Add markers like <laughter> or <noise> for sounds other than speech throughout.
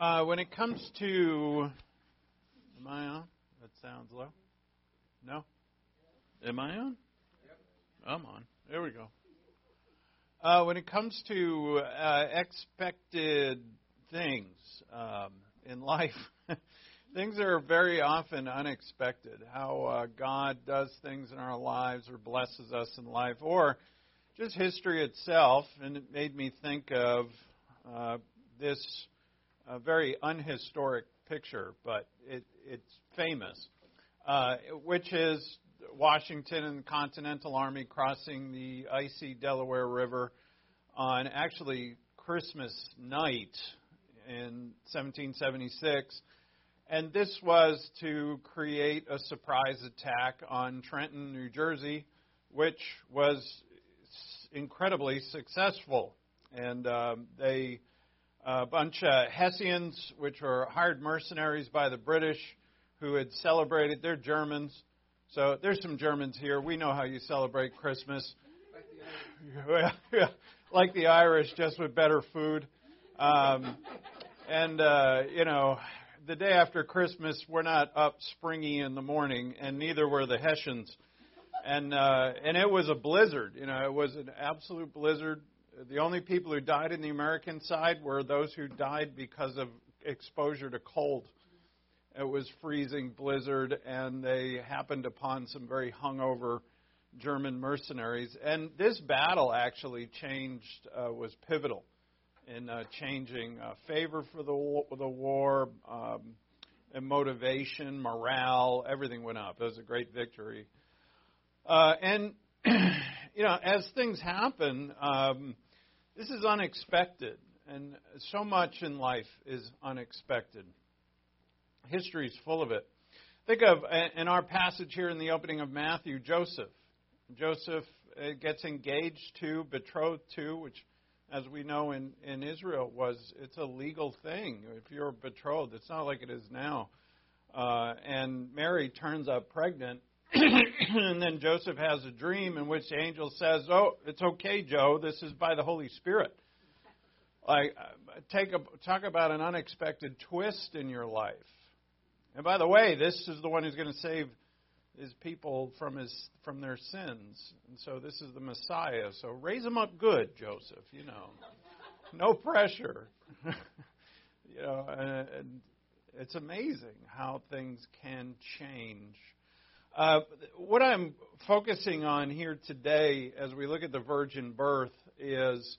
Uh, when it comes to, am I on? That sounds low. No? Am I on? I'm on. There we go. Uh, when it comes to uh, expected things um, in life, <laughs> things are very often unexpected. How uh, God does things in our lives or blesses us in life, or just history itself. And it made me think of uh, this a very unhistoric picture, but it, it's famous, uh, which is Washington and the Continental Army crossing the icy Delaware River on actually Christmas night in 1776. And this was to create a surprise attack on Trenton, New Jersey, which was incredibly successful. And um, they a bunch of Hessians, which were hired mercenaries by the British, who had celebrated. They're Germans, so there's some Germans here. We know how you celebrate Christmas, <laughs> like the, Irish, just with better food. Um, and uh, you know, the day after Christmas, we're not up springy in the morning, and neither were the Hessians. And uh, and it was a blizzard. You know, it was an absolute blizzard the only people who died in the American side were those who died because of exposure to cold. It was freezing blizzard, and they happened upon some very hungover German mercenaries. And this battle actually changed, uh, was pivotal in uh, changing uh, favor for the, the war, um, and motivation, morale, everything went up. It was a great victory. Uh, and <clears throat> you know, as things happen, um, this is unexpected, and so much in life is unexpected. History is full of it. Think of, in our passage here in the opening of Matthew, Joseph. Joseph uh, gets engaged to, betrothed to, which, as we know in, in Israel, was it's a legal thing. If you're betrothed, it's not like it is now. Uh, and Mary turns up pregnant, <coughs> and then Joseph has a dream in which the angel says, "Oh, it's okay, Joe. This is by the Holy Spirit." Like, take a talk about an unexpected twist in your life. And by the way, this is the one who's going to save his people from his from their sins. And so this is the Messiah. So raise him up good, Joseph. You know, no pressure. <laughs> you know, and, and it's amazing how things can change uh, what I'm focusing on here today as we look at the virgin birth is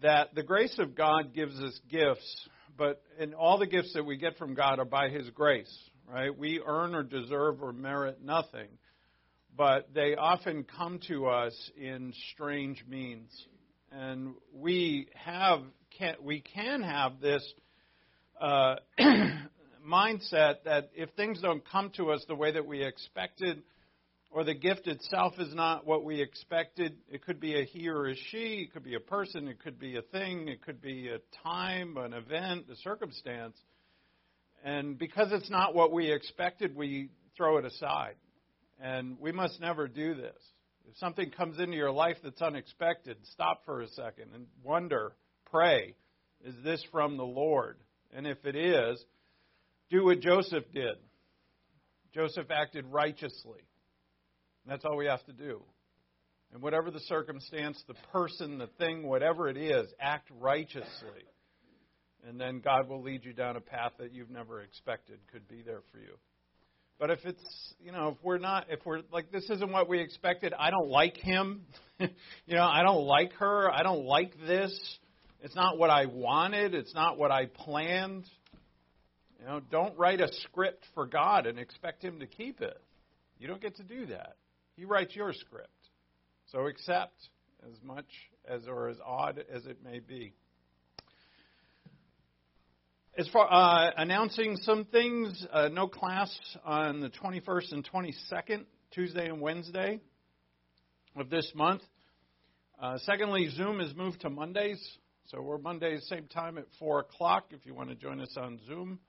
that the grace of God gives us gifts, but and all the gifts that we get from God are by His grace, right? We earn or deserve or merit nothing, but they often come to us in strange means, and we have can we can have this uh, <clears throat> mindset that if things don't come to us the way that we expected, or the gift itself is not what we expected, it could be a he or a she, it could be a person, it could be a thing, it could be a time, an event, a circumstance. And because it's not what we expected, we throw it aside. And we must never do this. If something comes into your life that's unexpected, stop for a second and wonder, pray, is this from the Lord? And if it is, do what Joseph did. Joseph acted righteously. That's all we have to do. And whatever the circumstance, the person, the thing, whatever it is, act righteously. And then God will lead you down a path that you've never expected could be there for you. But if it's, you know, if we're not, if we're like, this isn't what we expected, I don't like him, <laughs> you know, I don't like her, I don't like this, it's not what I wanted, it's not what I planned, you know, don't write a script for God and expect Him to keep it. You don't get to do that. He writes your script. So accept as much as or as odd as it may be. As far uh, announcing some things, uh, no class on the 21st and 22nd, Tuesday and Wednesday of this month. Uh, secondly, Zoom is moved to Mondays, so we're Mondays same time at four o'clock. If you want to join us on Zoom.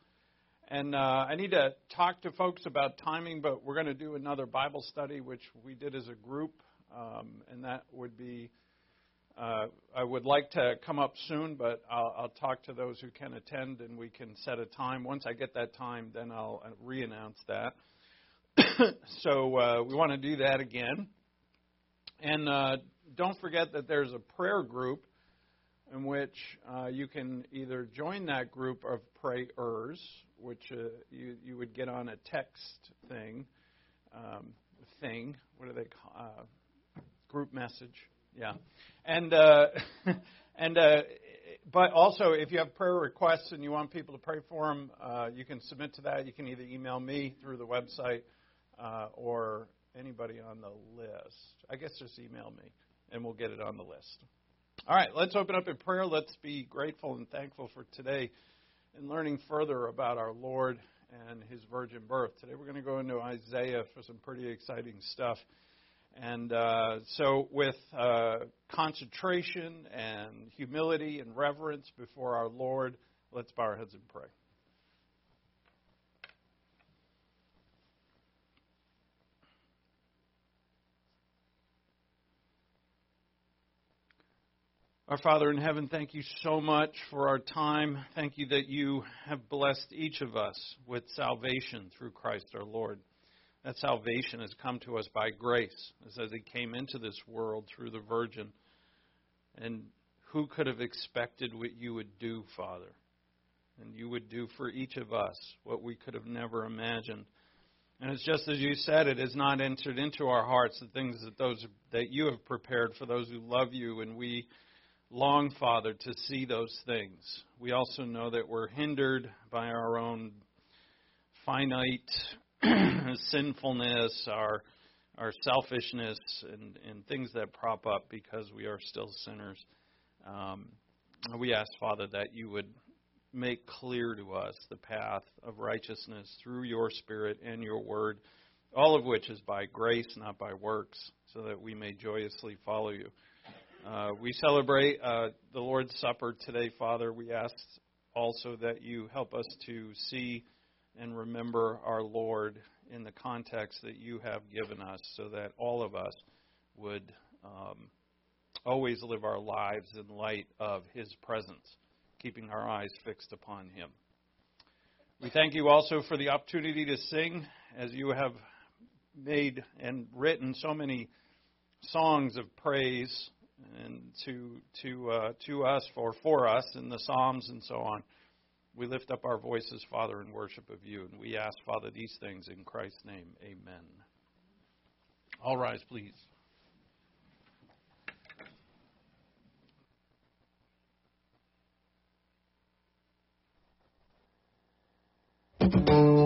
And uh, I need to talk to folks about timing, but we're going to do another Bible study, which we did as a group, um, and that would be. Uh, I would like to come up soon, but I'll, I'll talk to those who can attend, and we can set a time. Once I get that time, then I'll uh, re-announce that. <coughs> so uh, we want to do that again, and uh, don't forget that there's a prayer group in which uh, you can either join that group of prayers, which uh, you you would get on a text thing, um, thing. What do they call uh, group message? Yeah, and uh, <laughs> and uh, but also if you have prayer requests and you want people to pray for them, uh, you can submit to that. You can either email me through the website uh, or anybody on the list. I guess just email me and we'll get it on the list. All right, let's open up in prayer. Let's be grateful and thankful for today and learning further about our Lord and his virgin birth. Today we're going to go into Isaiah for some pretty exciting stuff. And uh, so, with uh, concentration and humility and reverence before our Lord, let's bow our heads and pray. Our Father in heaven, thank you so much for our time. Thank you that you have blessed each of us with salvation through Christ our Lord. That salvation has come to us by grace, as it came into this world through the Virgin. And who could have expected what you would do, Father? And you would do for each of us what we could have never imagined. And it's just as you said, it has not entered into our hearts the things that those that you have prepared for those who love you, and we long, Father, to see those things. We also know that we're hindered by our own finite <clears throat> sinfulness, our our selfishness, and, and things that prop up because we are still sinners. Um, we ask, Father, that you would make clear to us the path of righteousness through your Spirit and your Word, all of which is by grace, not by works, so that we may joyously follow you. Uh, we celebrate uh, the Lord's Supper today, Father. We ask also that you help us to see and remember our Lord in the context that you have given us so that all of us would um, always live our lives in light of his presence, keeping our eyes fixed upon him. We thank you also for the opportunity to sing as you have made and written so many songs of praise and to to uh, to us for for us in the Psalms and so on. We lift up our voices, Father, in worship of you, and we ask, Father, these things in Christ's name. Amen. All rise, please. till I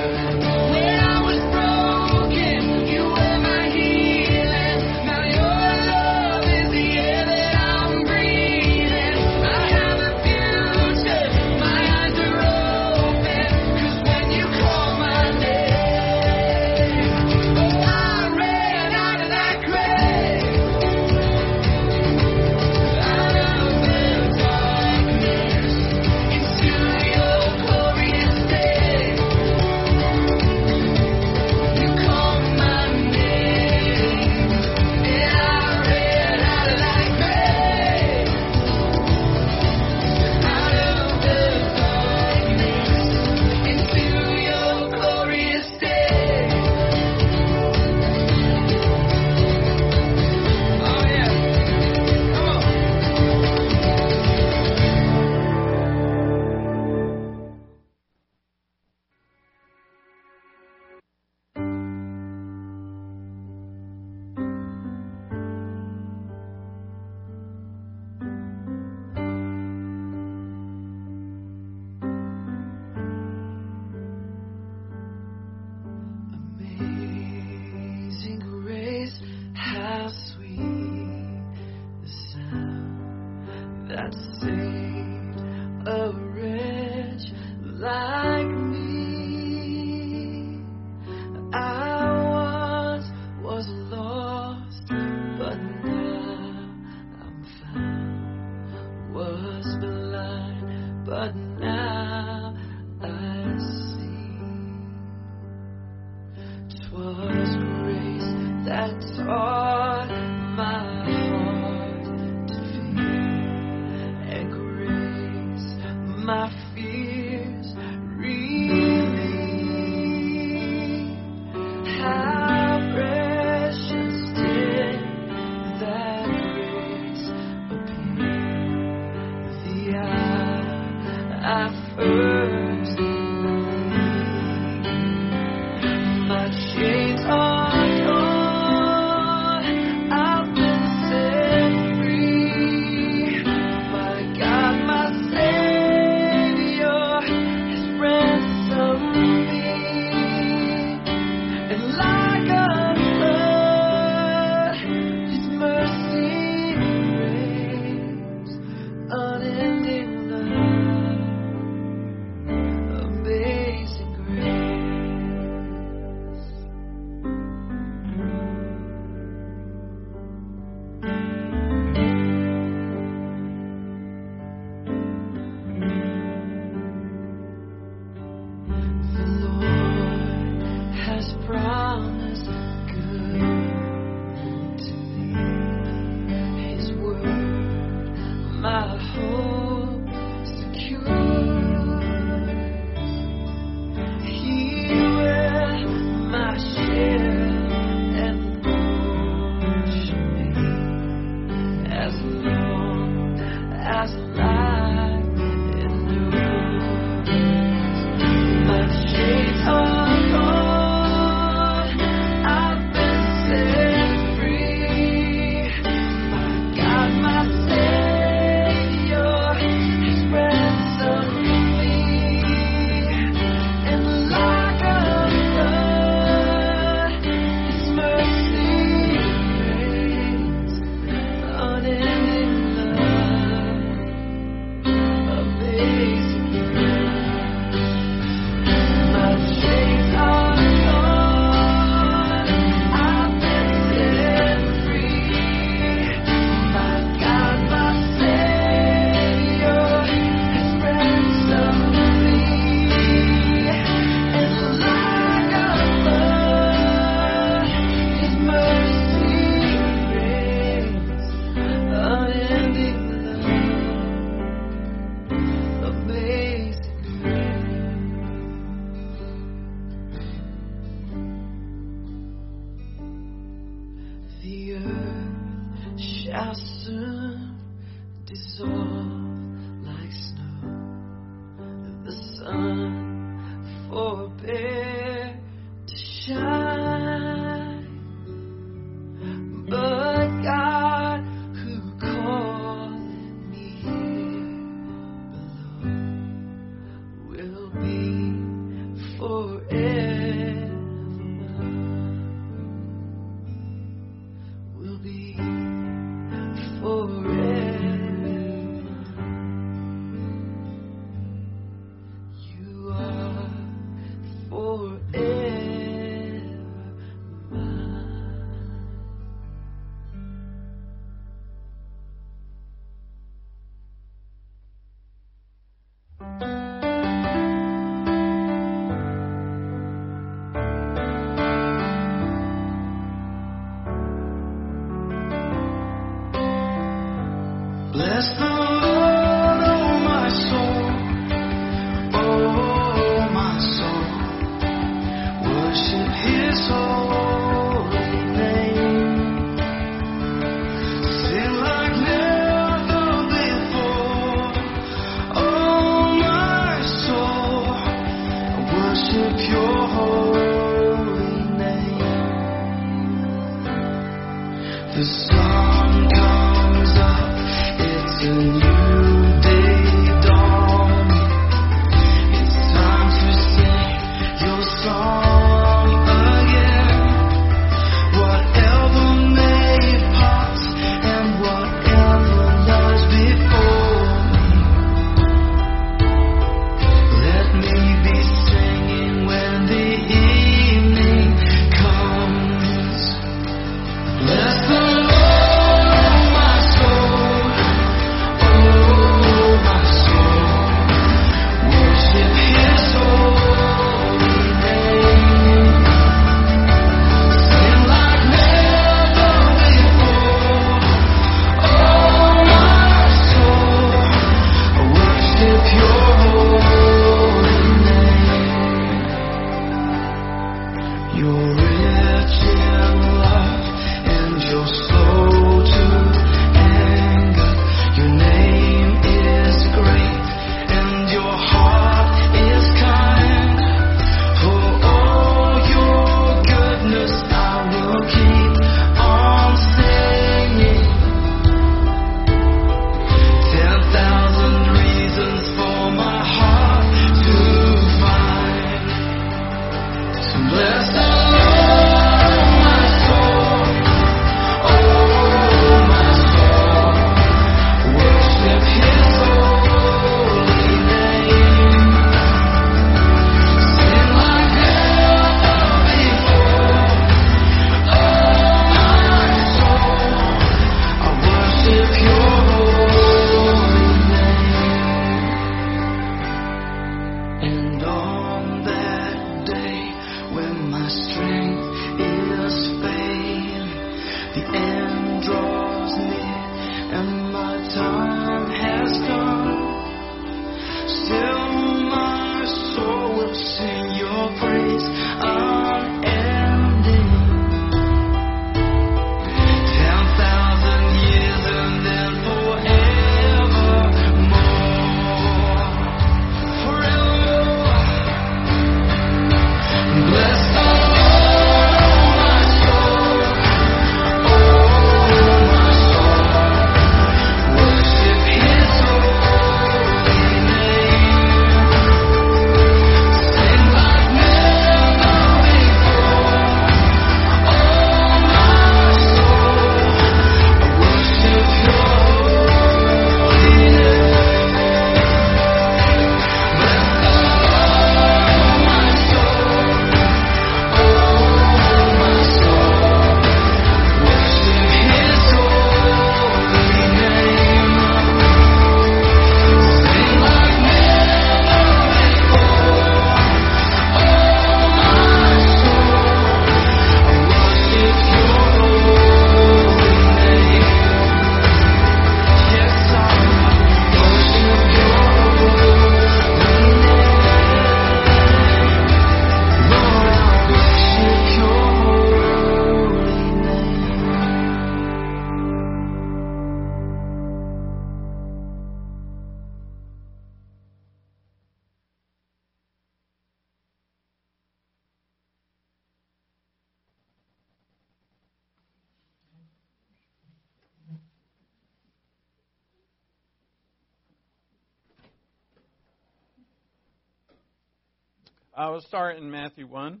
I will start in Matthew 1.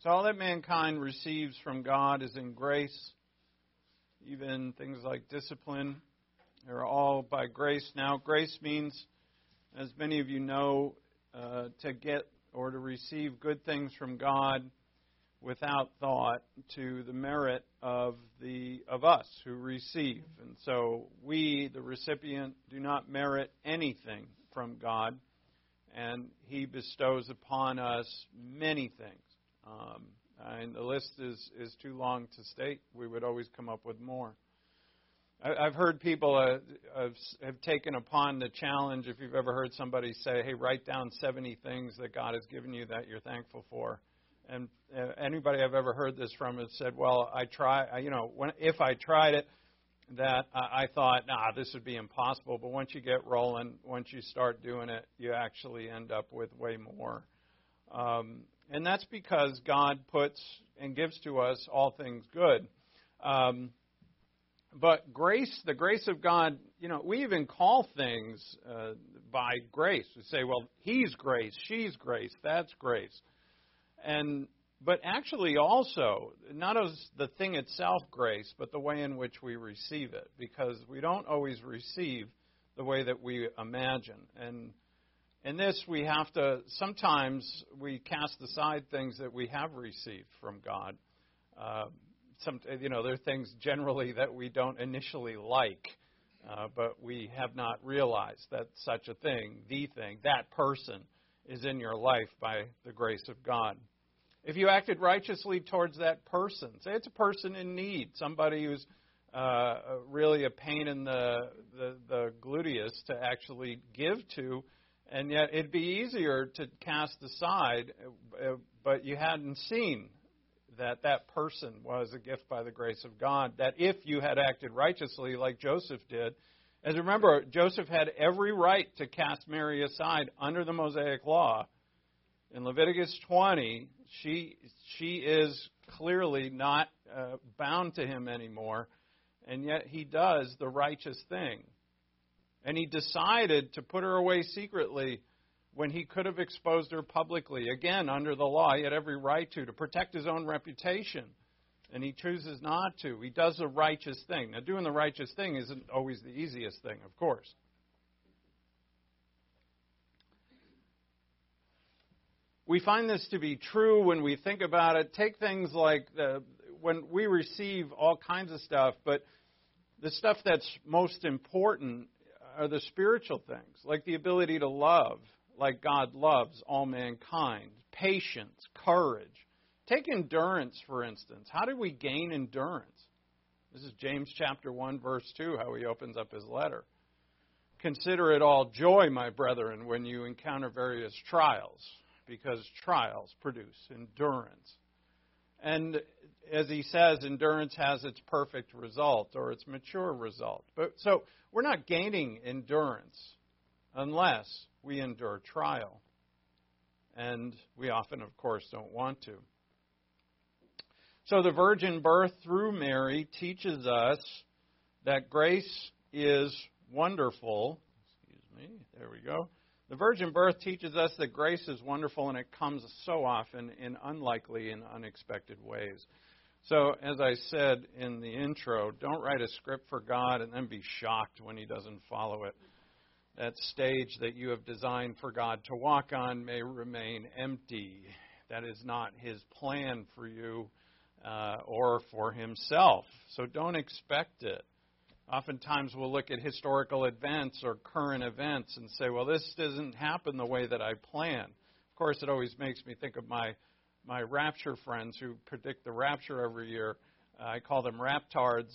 so, all that mankind receives from God is in grace, even things like discipline. They're all by grace. Now, grace means, as many of you know, uh, to get or to receive good things from God without thought to the merit of the of us who receive. And so we, the recipient, do not merit anything from God, and He bestows upon us many things. Um, and the list is is too long to state. We would always come up with more. I've heard people uh, have, have taken upon the challenge. If you've ever heard somebody say, "Hey, write down 70 things that God has given you that you're thankful for," and uh, anybody I've ever heard this from has said, "Well, I try, you know, when if I tried it, that I, I thought, nah, this would be impossible. But once you get rolling, once you start doing it, you actually end up with way more." Um, and that's because God puts and gives to us all things good. Um, but grace, the grace of God, you know, we even call things uh, by grace. We say, well, He's grace, she's grace, that's grace. And but actually also not as the thing itself grace, but the way in which we receive it, because we don't always receive the way that we imagine. And in this, we have to sometimes we cast aside things that we have received from God. Uh, some, you know, there are things generally that we don't initially like, uh, but we have not realized that such a thing, the thing, that person, is in your life by the grace of God. If you acted righteously towards that person, say it's a person in need, somebody who's uh, really a pain in the, the, the gluteus to actually give to, and yet it'd be easier to cast aside, uh, but you hadn't seen that that person was a gift by the grace of God. That if you had acted righteously like Joseph did, as remember, Joseph had every right to cast Mary aside under the Mosaic law. In Leviticus 20, she she is clearly not uh, bound to him anymore, and yet he does the righteous thing. And he decided to put her away secretly when he could have exposed her publicly. Again, under the law, he had every right to, to protect his own reputation. And he chooses not to. He does the righteous thing. Now, doing the righteous thing isn't always the easiest thing, of course. We find this to be true when we think about it. Take things like the, when we receive all kinds of stuff, but the stuff that's most important are the spiritual things, like the ability to love, like God loves all mankind, patience, courage. Take endurance, for instance. How do we gain endurance? This is James chapter 1, verse 2, how he opens up his letter. Consider it all joy, my brethren, when you encounter various trials, because trials produce endurance. And as he says, endurance has its perfect result or its mature result. But so we're not gaining endurance unless we endure trial. And we often, of course, don't want to. So the virgin birth through Mary teaches us that grace is wonderful. Excuse me, there we go. The virgin birth teaches us that grace is wonderful and it comes so often in unlikely and unexpected ways. So, as I said in the intro, don't write a script for God and then be shocked when He doesn't follow it that stage that you have designed for God to walk on may remain empty. That is not His plan for you uh, or for Himself. So don't expect it. Oftentimes we'll look at historical events or current events and say, well, this doesn't happen the way that I planned. Of course, it always makes me think of my, my rapture friends who predict the rapture every year. Uh, I call them raptards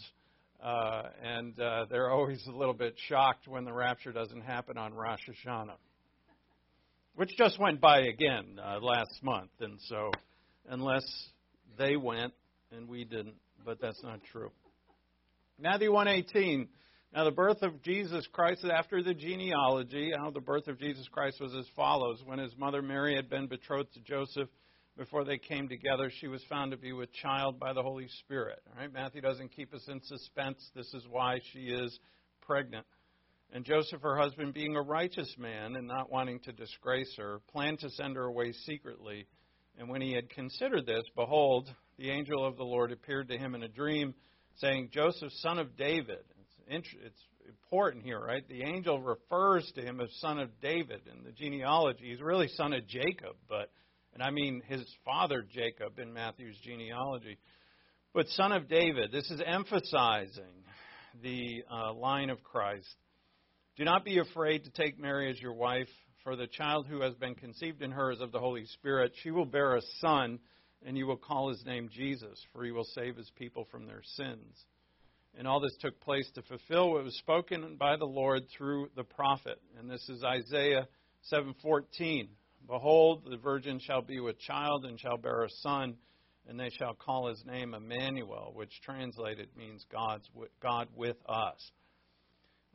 uh, and uh, they're always a little bit shocked when the rapture doesn't happen on Rosh Hashanah, which just went by again uh, last month. And so, unless they went and we didn't, but that's not true. Matthew 1:18. Now the birth of Jesus Christ after the genealogy, how the birth of Jesus Christ was as follows: when his mother Mary had been betrothed to Joseph before they came together, she was found to be with child by the Holy Spirit. All right? Matthew doesn't keep us in suspense. This is why she is pregnant. And Joseph, her husband, being a righteous man and not wanting to disgrace her, planned to send her away secretly. And when he had considered this, behold, the angel of the Lord appeared to him in a dream, saying, Joseph, son of David. It's, it's important here, right? The angel refers to him as son of David in the genealogy. He's really son of Jacob, but and I mean his father Jacob in Matthew's genealogy. But son of David, this is emphasizing the uh, line of Christ. Do not be afraid to take Mary as your wife, for the child who has been conceived in her is of the Holy Spirit. She will bear a son, and you will call his name Jesus, for he will save his people from their sins. And all this took place to fulfill what was spoken by the Lord through the prophet. And this is Isaiah 7:14. Behold, the virgin shall be with child and shall bear a son, and they shall call his name Emmanuel, which translated means God's God with us.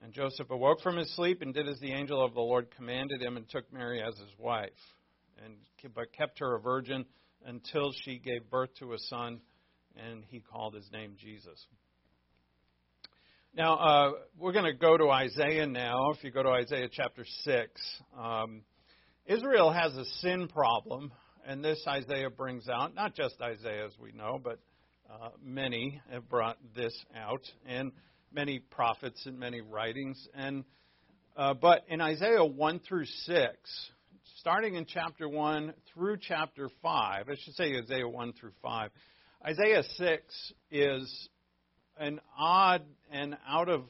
And Joseph awoke from his sleep and did as the angel of the Lord commanded him and took Mary as his wife, and but kept her a virgin until she gave birth to a son, and he called his name Jesus. Now, uh, we're going to go to Isaiah now. If you go to Isaiah chapter 6, um, Israel has a sin problem, and this Isaiah brings out. Not just Isaiah, as we know, but uh, many have brought this out, and many prophets and many writings. And uh, but in Isaiah 1 through 6, starting in chapter 1 through chapter 5, I should say Isaiah 1 through 5, Isaiah 6 is an odd and out of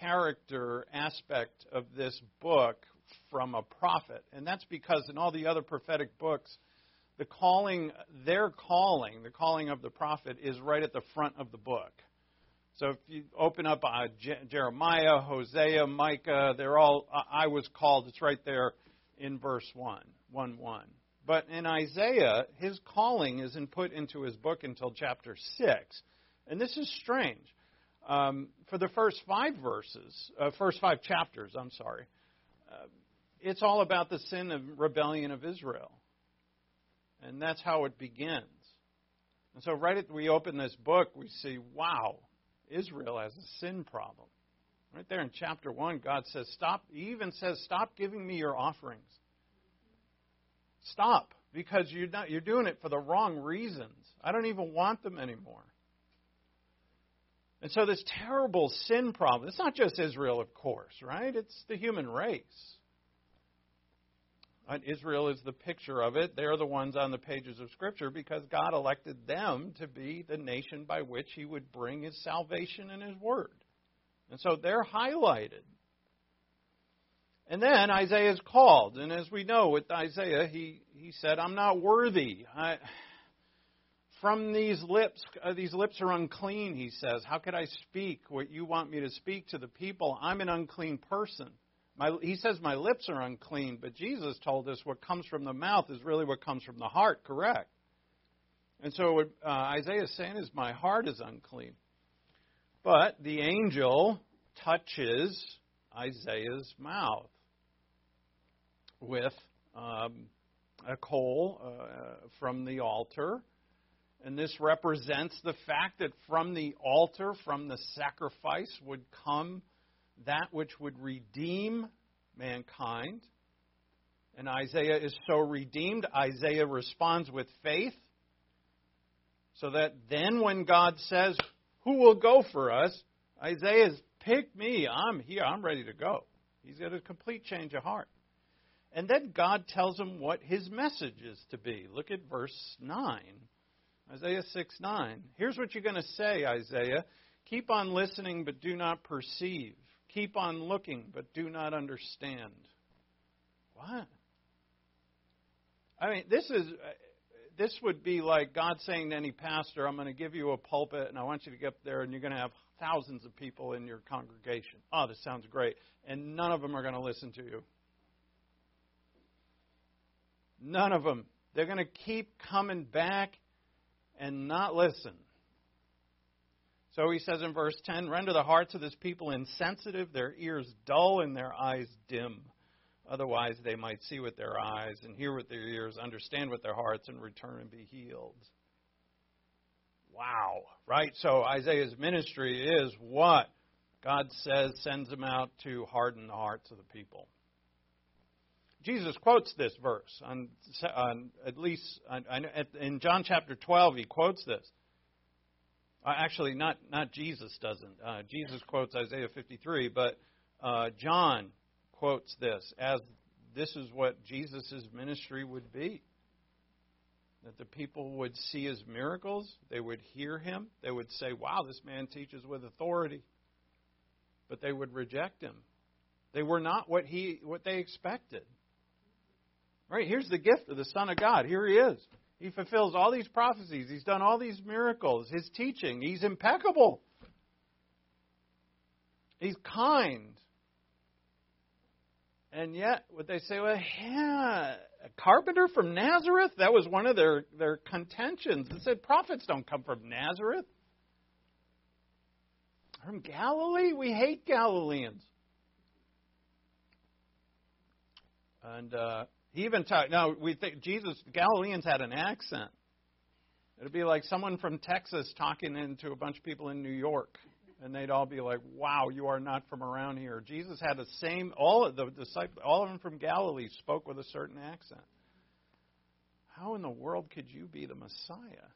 character aspect of this book from a prophet. And that's because in all the other prophetic books, the calling, their calling, the calling of the prophet, is right at the front of the book. So if you open up uh, Jeremiah, Hosea, Micah, they're all, uh, I was called, it's right there in verse 1, 1 1. But in Isaiah, his calling isn't put into his book until chapter 6. And this is strange. Um, for the first five verses, uh, first five chapters, I'm sorry, uh, it's all about the sin of rebellion of Israel. And that's how it begins. And so, right as we open this book, we see, wow, Israel has a sin problem. Right there in chapter 1, God says, Stop. He even says, Stop giving me your offerings. Stop, because you're, not, you're doing it for the wrong reasons. I don't even want them anymore. And so, this terrible sin problem, it's not just Israel, of course, right? It's the human race. Israel is the picture of it. They're the ones on the pages of Scripture because God elected them to be the nation by which He would bring His salvation and His Word. And so they're highlighted. And then Isaiah is called. And as we know with Isaiah, he, he said, I'm not worthy. I, from these lips, uh, these lips are unclean, he says. How could I speak what you want me to speak to the people? I'm an unclean person. My, he says my lips are unclean, but Jesus told us what comes from the mouth is really what comes from the heart, correct? And so what uh, Isaiah is saying is my heart is unclean. But the angel touches Isaiah's mouth with um, a coal uh, from the altar and this represents the fact that from the altar, from the sacrifice, would come that which would redeem mankind. And Isaiah is so redeemed, Isaiah responds with faith. So that then when God says, Who will go for us? Isaiah's, Pick me. I'm here. I'm ready to go. He's got a complete change of heart. And then God tells him what his message is to be. Look at verse 9. Isaiah 6 9. Here's what you're going to say, Isaiah. Keep on listening, but do not perceive. Keep on looking, but do not understand. What? I mean, this is this would be like God saying to any pastor, I'm going to give you a pulpit and I want you to get up there and you're going to have thousands of people in your congregation. Oh, this sounds great. And none of them are going to listen to you. None of them. They're going to keep coming back and not listen. So he says in verse 10 Render the hearts of this people insensitive, their ears dull, and their eyes dim, Otherwise, they might see with their eyes and hear with their ears, understand with their hearts, and return and be healed. Wow, right? So Isaiah's ministry is what? God says sends him out to harden the hearts of the people. Jesus quotes this verse on, on at least on, in John chapter 12. He quotes this. Uh, actually, not not Jesus doesn't. Uh, Jesus quotes Isaiah 53, but uh, John quotes this as this is what Jesus' ministry would be. That the people would see his miracles, they would hear him, they would say, "Wow, this man teaches with authority." But they would reject him. They were not what he what they expected. Right? Here's the gift of the Son of God. Here he is. He fulfills all these prophecies. He's done all these miracles. His teaching, he's impeccable. He's kind. And yet, would they say, well, yeah, a carpenter from Nazareth? That was one of their, their contentions. They said, prophets don't come from Nazareth. From Galilee? We hate Galileans. And uh, he even talked. Now we think Jesus Galileans had an accent. It'd be like someone from Texas talking into a bunch of people in New York, and they'd all be like, "Wow, you are not from around here." Jesus had the same. All of the disciples, all of them from Galilee, spoke with a certain accent. How in the world could you be the Messiah?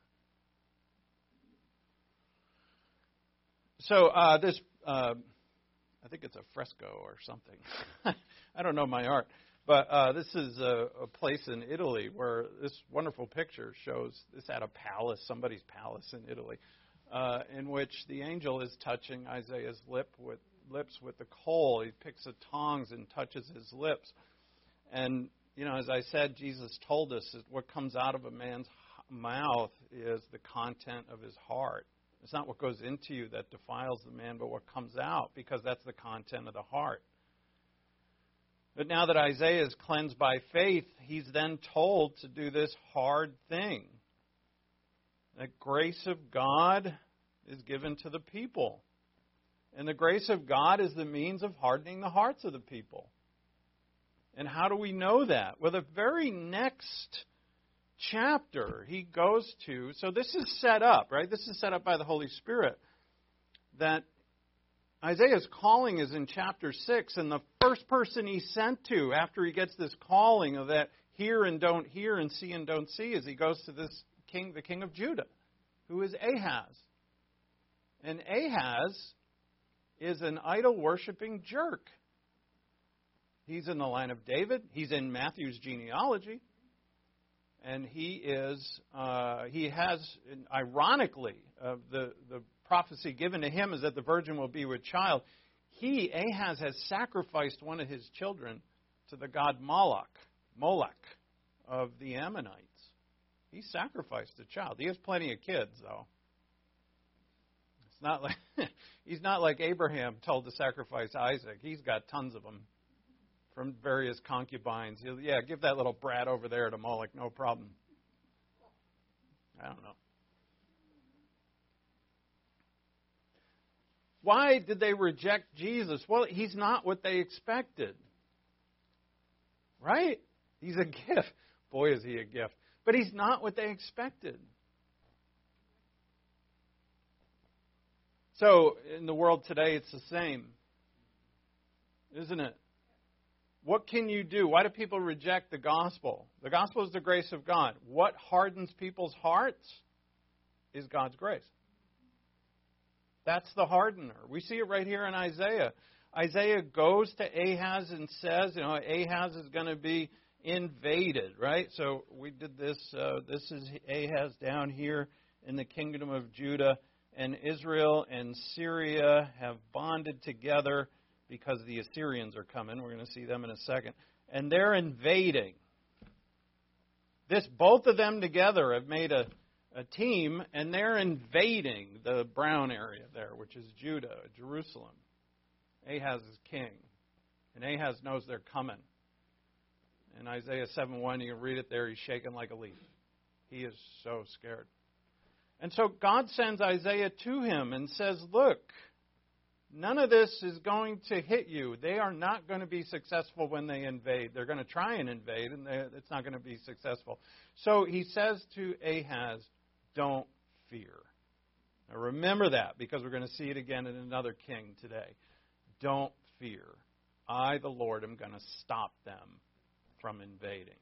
So uh, this, uh, I think it's a fresco or something. <laughs> I don't know my art. But uh, this is a, a place in Italy where this wonderful picture shows this at a palace, somebody's palace in Italy, uh, in which the angel is touching Isaiah's lip with lips with the coal. He picks the tongs and touches his lips. And you know, as I said, Jesus told us that what comes out of a man's mouth is the content of his heart. It's not what goes into you that defiles the man, but what comes out, because that's the content of the heart. But now that Isaiah is cleansed by faith, he's then told to do this hard thing. The grace of God is given to the people. And the grace of God is the means of hardening the hearts of the people. And how do we know that? Well, the very next chapter he goes to, so this is set up, right? This is set up by the Holy Spirit. That Isaiah's calling is in chapter 6, and the first person he's sent to after he gets this calling of that hear and don't hear and see and don't see is he goes to this king, the king of Judah, who is Ahaz. And Ahaz is an idol worshiping jerk. He's in the line of David, he's in Matthew's genealogy. And he is, uh, he has, ironically, uh, the, the prophecy given to him is that the virgin will be with child. He, Ahaz, has sacrificed one of his children to the god Moloch, Molech of the Ammonites. He sacrificed a child. He has plenty of kids, though. It's not like <laughs> he's not like Abraham told to sacrifice Isaac. He's got tons of them from various concubines. He'll, yeah, give that little brat over there to Moloch, no problem. I don't know. Why did they reject Jesus? Well, he's not what they expected. Right? He's a <laughs> gift. Boy, is he a gift. But he's not what they expected. So, in the world today, it's the same. Isn't it? What can you do? Why do people reject the gospel? The gospel is the grace of God. What hardens people's hearts is God's grace. That's the hardener. We see it right here in Isaiah. Isaiah goes to Ahaz and says, you know, Ahaz is going to be invaded, right? So we did this. Uh, this is Ahaz down here in the kingdom of Judah, and Israel and Syria have bonded together because the Assyrians are coming. We're going to see them in a second, and they're invading. This, both of them together have made a a team, and they're invading the brown area there, which is Judah, Jerusalem. Ahaz is king, and Ahaz knows they're coming. In Isaiah 7:1, you can read it there. He's shaking like a leaf. He is so scared. And so God sends Isaiah to him and says, "Look, none of this is going to hit you. They are not going to be successful when they invade. They're going to try and invade, and it's not going to be successful. So he says to Ahaz, Don't fear. Now remember that because we're going to see it again in another king today. Don't fear. I, the Lord, am going to stop them from invading.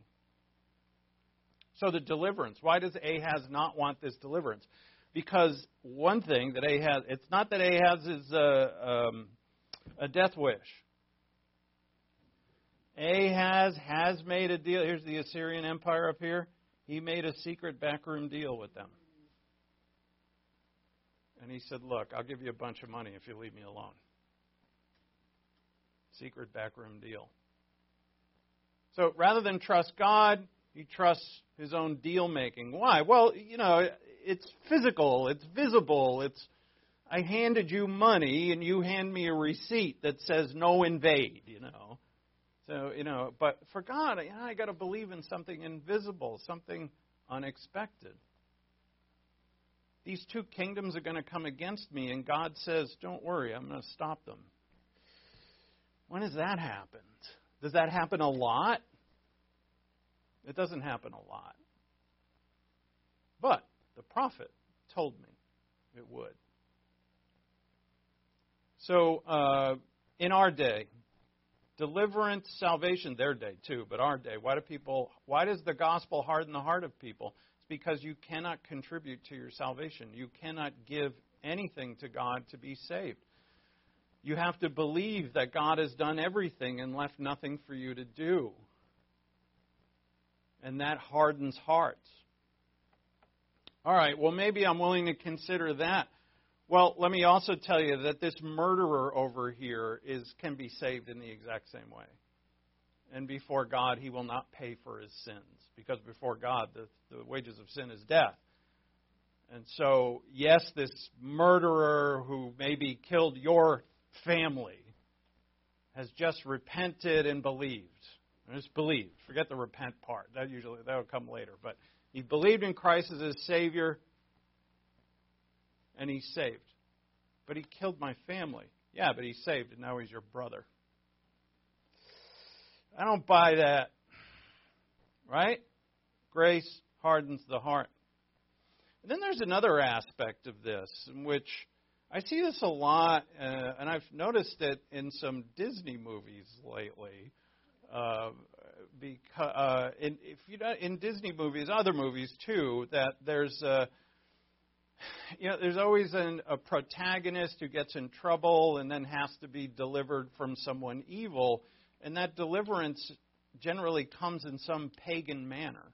So the deliverance. Why does Ahaz not want this deliverance? Because one thing that Ahaz, it's not that Ahaz is a, um, a death wish. Ahaz has made a deal. Here's the Assyrian Empire up here. He made a secret backroom deal with them. And he said, Look, I'll give you a bunch of money if you leave me alone. Secret backroom deal. So rather than trust God, he trusts his own deal making. Why? Well, you know, it's physical, it's visible, it's I handed you money and you hand me a receipt that says no invade, you know. So, you know, but for God, you know, I got to believe in something invisible, something unexpected. These two kingdoms are going to come against me, and God says, Don't worry, I'm going to stop them. When has that happened? Does that happen a lot? It doesn't happen a lot. But the prophet told me it would. So, uh, in our day, deliverance, salvation, their day too, but our day, why do people, why does the gospel harden the heart of people? It's because you cannot contribute to your salvation. You cannot give anything to God to be saved. You have to believe that God has done everything and left nothing for you to do. And that hardens hearts. All right, well, maybe I'm willing to consider that. Well, let me also tell you that this murderer over here is can be saved in the exact same way. And before God, he will not pay for his sins because before God, the, the wages of sin is death. And so, yes, this murderer who maybe killed your family has just repented and believed. Just believed. Forget the repent part. That usually that will come later. But he believed in Christ as his Savior, and he's saved. But he killed my family. Yeah, but he's saved, and now he's your brother. I don't buy that. Right? Grace hardens the heart. And then there's another aspect of this in which I see this a lot, uh, and I've noticed it in some Disney movies lately. Uh, because uh, in, if you know, in Disney movies, other movies too, that there's a <sighs> you know, there's always an, a protagonist who gets in trouble and then has to be delivered from someone evil, and that deliverance generally comes in some pagan manner.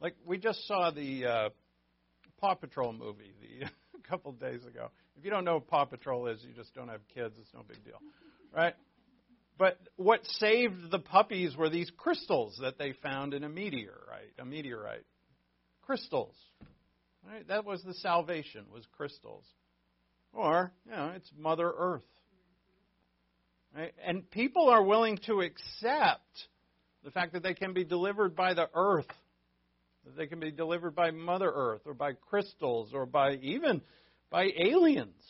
Like we just saw the uh, Paw Patrol movie the, <laughs> a <laughs> couple days ago. If you don't know what Paw Patrol is, you just don't have kids. It's no big deal, right? But what saved the puppies were these crystals that they found in a meteorite. A meteorite, crystals. Right? That was the salvation, was crystals. Or, you know, it's Mother Earth. Right? And people are willing to accept the fact that they can be delivered by the earth, they can be delivered by Mother Earth, or by crystals, or by even by aliens.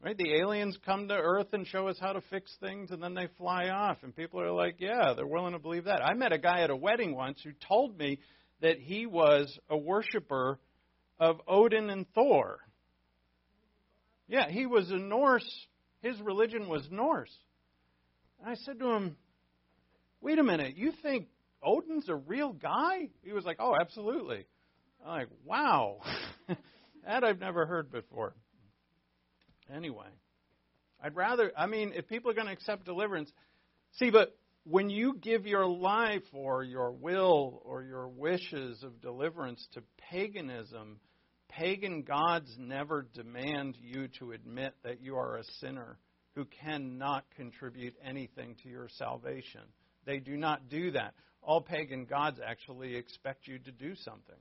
Right? The aliens come to Earth and show us how to fix things, and then they fly off. And people are like, yeah, they're willing to believe that. I met a guy at a wedding once who told me that he was a worshiper of Odin and Thor. Yeah, he was a Norse. His religion was Norse. And I said to him, wait a minute, you think Odin's a real guy? He was like, oh, absolutely. I'm like, wow. <laughs> that I've never heard before. Anyway, I'd rather, I mean, if people are going to accept deliverance, see, but when you give your life or your will or your wishes of deliverance to paganism, pagan gods never demand you to admit that you are a sinner who cannot contribute anything to your salvation. They do not do that. All pagan gods actually expect you to do something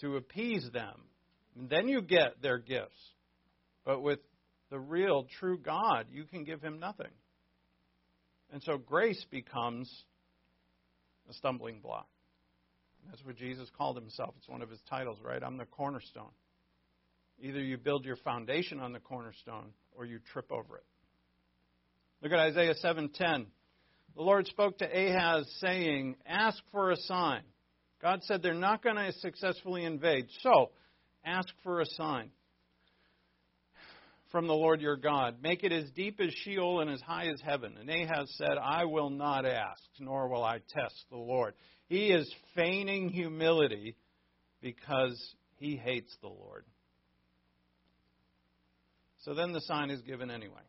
to appease them. And then you get their gifts. But with the real, true God, you can give him nothing. And so grace becomes a stumbling block. That's what Jesus called himself. It's one of his titles, right? I'm the cornerstone. Either you build your foundation on the cornerstone or you trip over it. Look at Isaiah 7:10. The Lord spoke to Ahaz saying, "Ask for a sign." God said they're not going to successfully invade. So, ask for a sign from the Lord your God. Make it as deep as Sheol and as high as heaven. And Ahaz said, I will not ask, nor will I test the Lord. He is feigning humility because he hates the Lord. So then the sign is given anyway.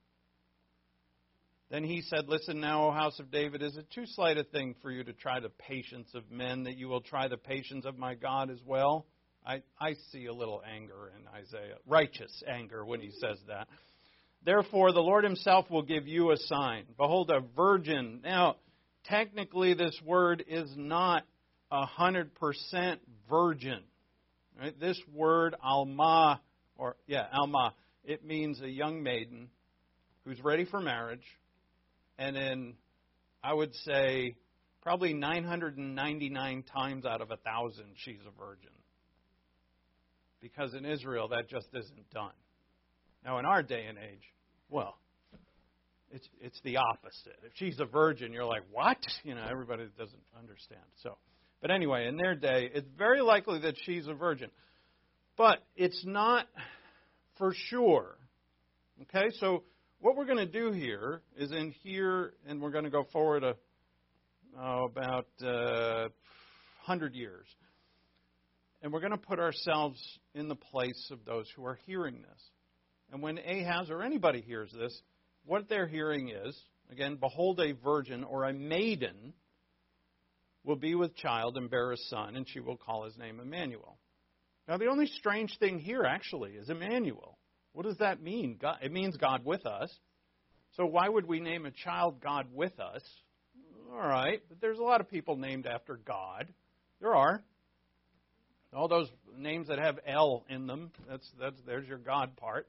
Then he said, Listen now, O house of David, is it too slight a thing for you to try the patience of men, that you will try the patience of my God as well? I, I see a little anger in Isaiah, righteous anger when he says that. Therefore, the Lord himself will give you a sign. Behold, a virgin. Now, technically, this word is not a hundred percent virgin. Right? This word, alma, or yeah, alma, it means a young maiden who's ready for marriage, and in, I would say, probably 999 times out of a thousand, she's a virgin. Because in Israel, that just isn't done. Now, in our day and age, well, it's it's the opposite. If she's a virgin, you're like, what? You know, everybody doesn't understand. So, but anyway, in their day, it's very likely that she's a virgin, but it's not for sure. Okay, so what we're going to do here is in here, and we're going to go forward a, oh, about uh, 100 years. And we're going to put ourselves in the place of those who are hearing this. And when Ahaz or anybody hears this, what they're hearing is, again, behold, a virgin or a maiden will be with child and bear a son, and she will call his name Emmanuel. Now, the only strange thing here, actually, is Emmanuel. What does that mean? God, it means God with us. So, why would we name a child God with us? All right, but there's a lot of people named after God. There are. All those names that have L in them, that's, that's, there's your God part.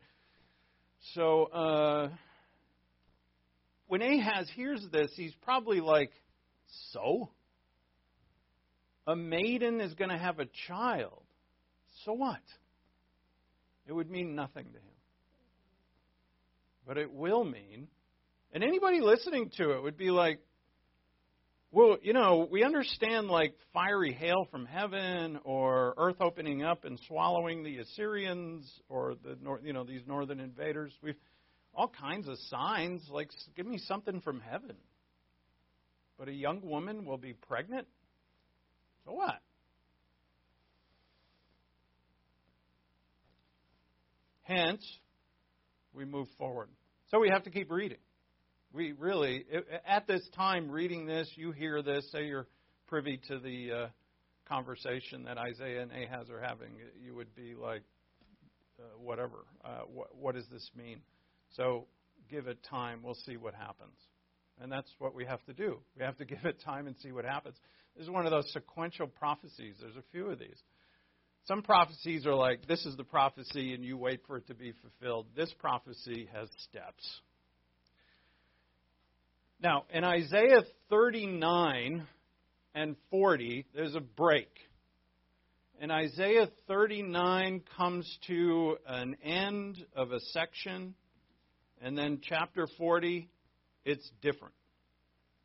So, uh, when Ahaz hears this, he's probably like, So? A maiden is going to have a child. So what? It would mean nothing to him. But it will mean, and anybody listening to it would be like, well, you know, we understand like fiery hail from heaven or earth opening up and swallowing the Assyrians or the you know these northern invaders. We've all kinds of signs. Like, give me something from heaven. But a young woman will be pregnant. So what? Hence, we move forward. So we have to keep reading. We really, at this time, reading this, you hear this, say you're privy to the uh, conversation that Isaiah and Ahaz are having, you would be like, uh, whatever. Uh, what, what does this mean? So give it time. We'll see what happens. And that's what we have to do. We have to <laughs> give it time and see what happens. This is one of those sequential prophecies. There's a few of these. Some prophecies are like, this is the prophecy, and you wait for it to be fulfilled. This prophecy has steps. Now, in Isaiah 39 and 40, there's a break. And Isaiah 39 comes to an end of a section, and then chapter 40, it's different.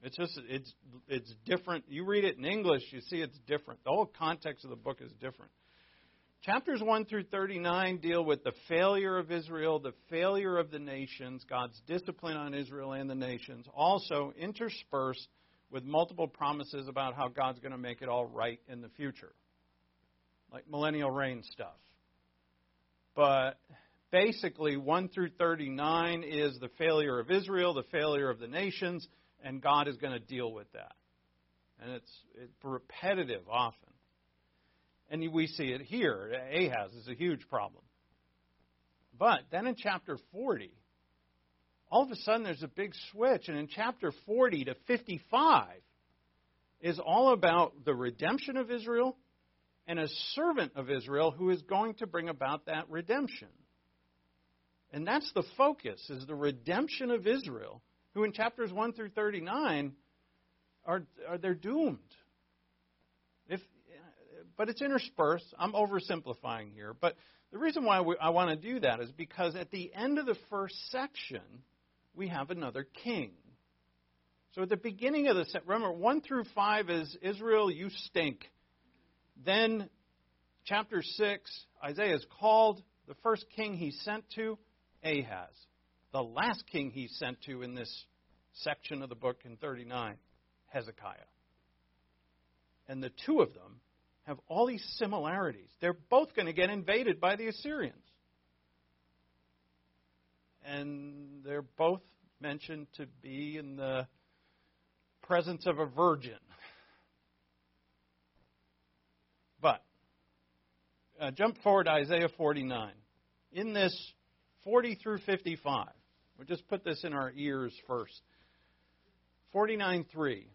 It's just it's it's different. You read it in English, you see it's different. The whole context of the book is different. Chapters 1 through 39 deal with the failure of Israel, the failure of the nations, God's discipline on Israel and the nations, also interspersed with multiple promises about how God's going to make it all right in the future, like millennial reign stuff. But basically, 1 through 39 is the failure of Israel, the failure of the nations, and God is going to deal with that. And it's, it's repetitive often. And we see it here. Ahaz is a huge problem. But then in chapter 40, all of a sudden there's a big switch. And in chapter 40 to 55 is all about the redemption of Israel and a servant of Israel who is going to bring about that redemption. And that's the focus, is the redemption of Israel, who in chapters 1 through 39 are, are they're doomed. But it's interspersed. I'm oversimplifying here. But the reason why we, I want to do that is because at the end of the first section, we have another king. So at the beginning of the set, remember, 1 through 5 is Israel, you stink. Then, chapter 6, Isaiah is called. The first king he sent to, Ahaz. The last king he sent to in this section of the book in 39, Hezekiah. And the two of them have all these similarities. They're both going to get invaded by the Assyrians. And they're both mentioned to be in the presence of a virgin. But, uh, jump forward to Isaiah 49. In this 40 through 55, we'll just put this in our ears first. 49.3.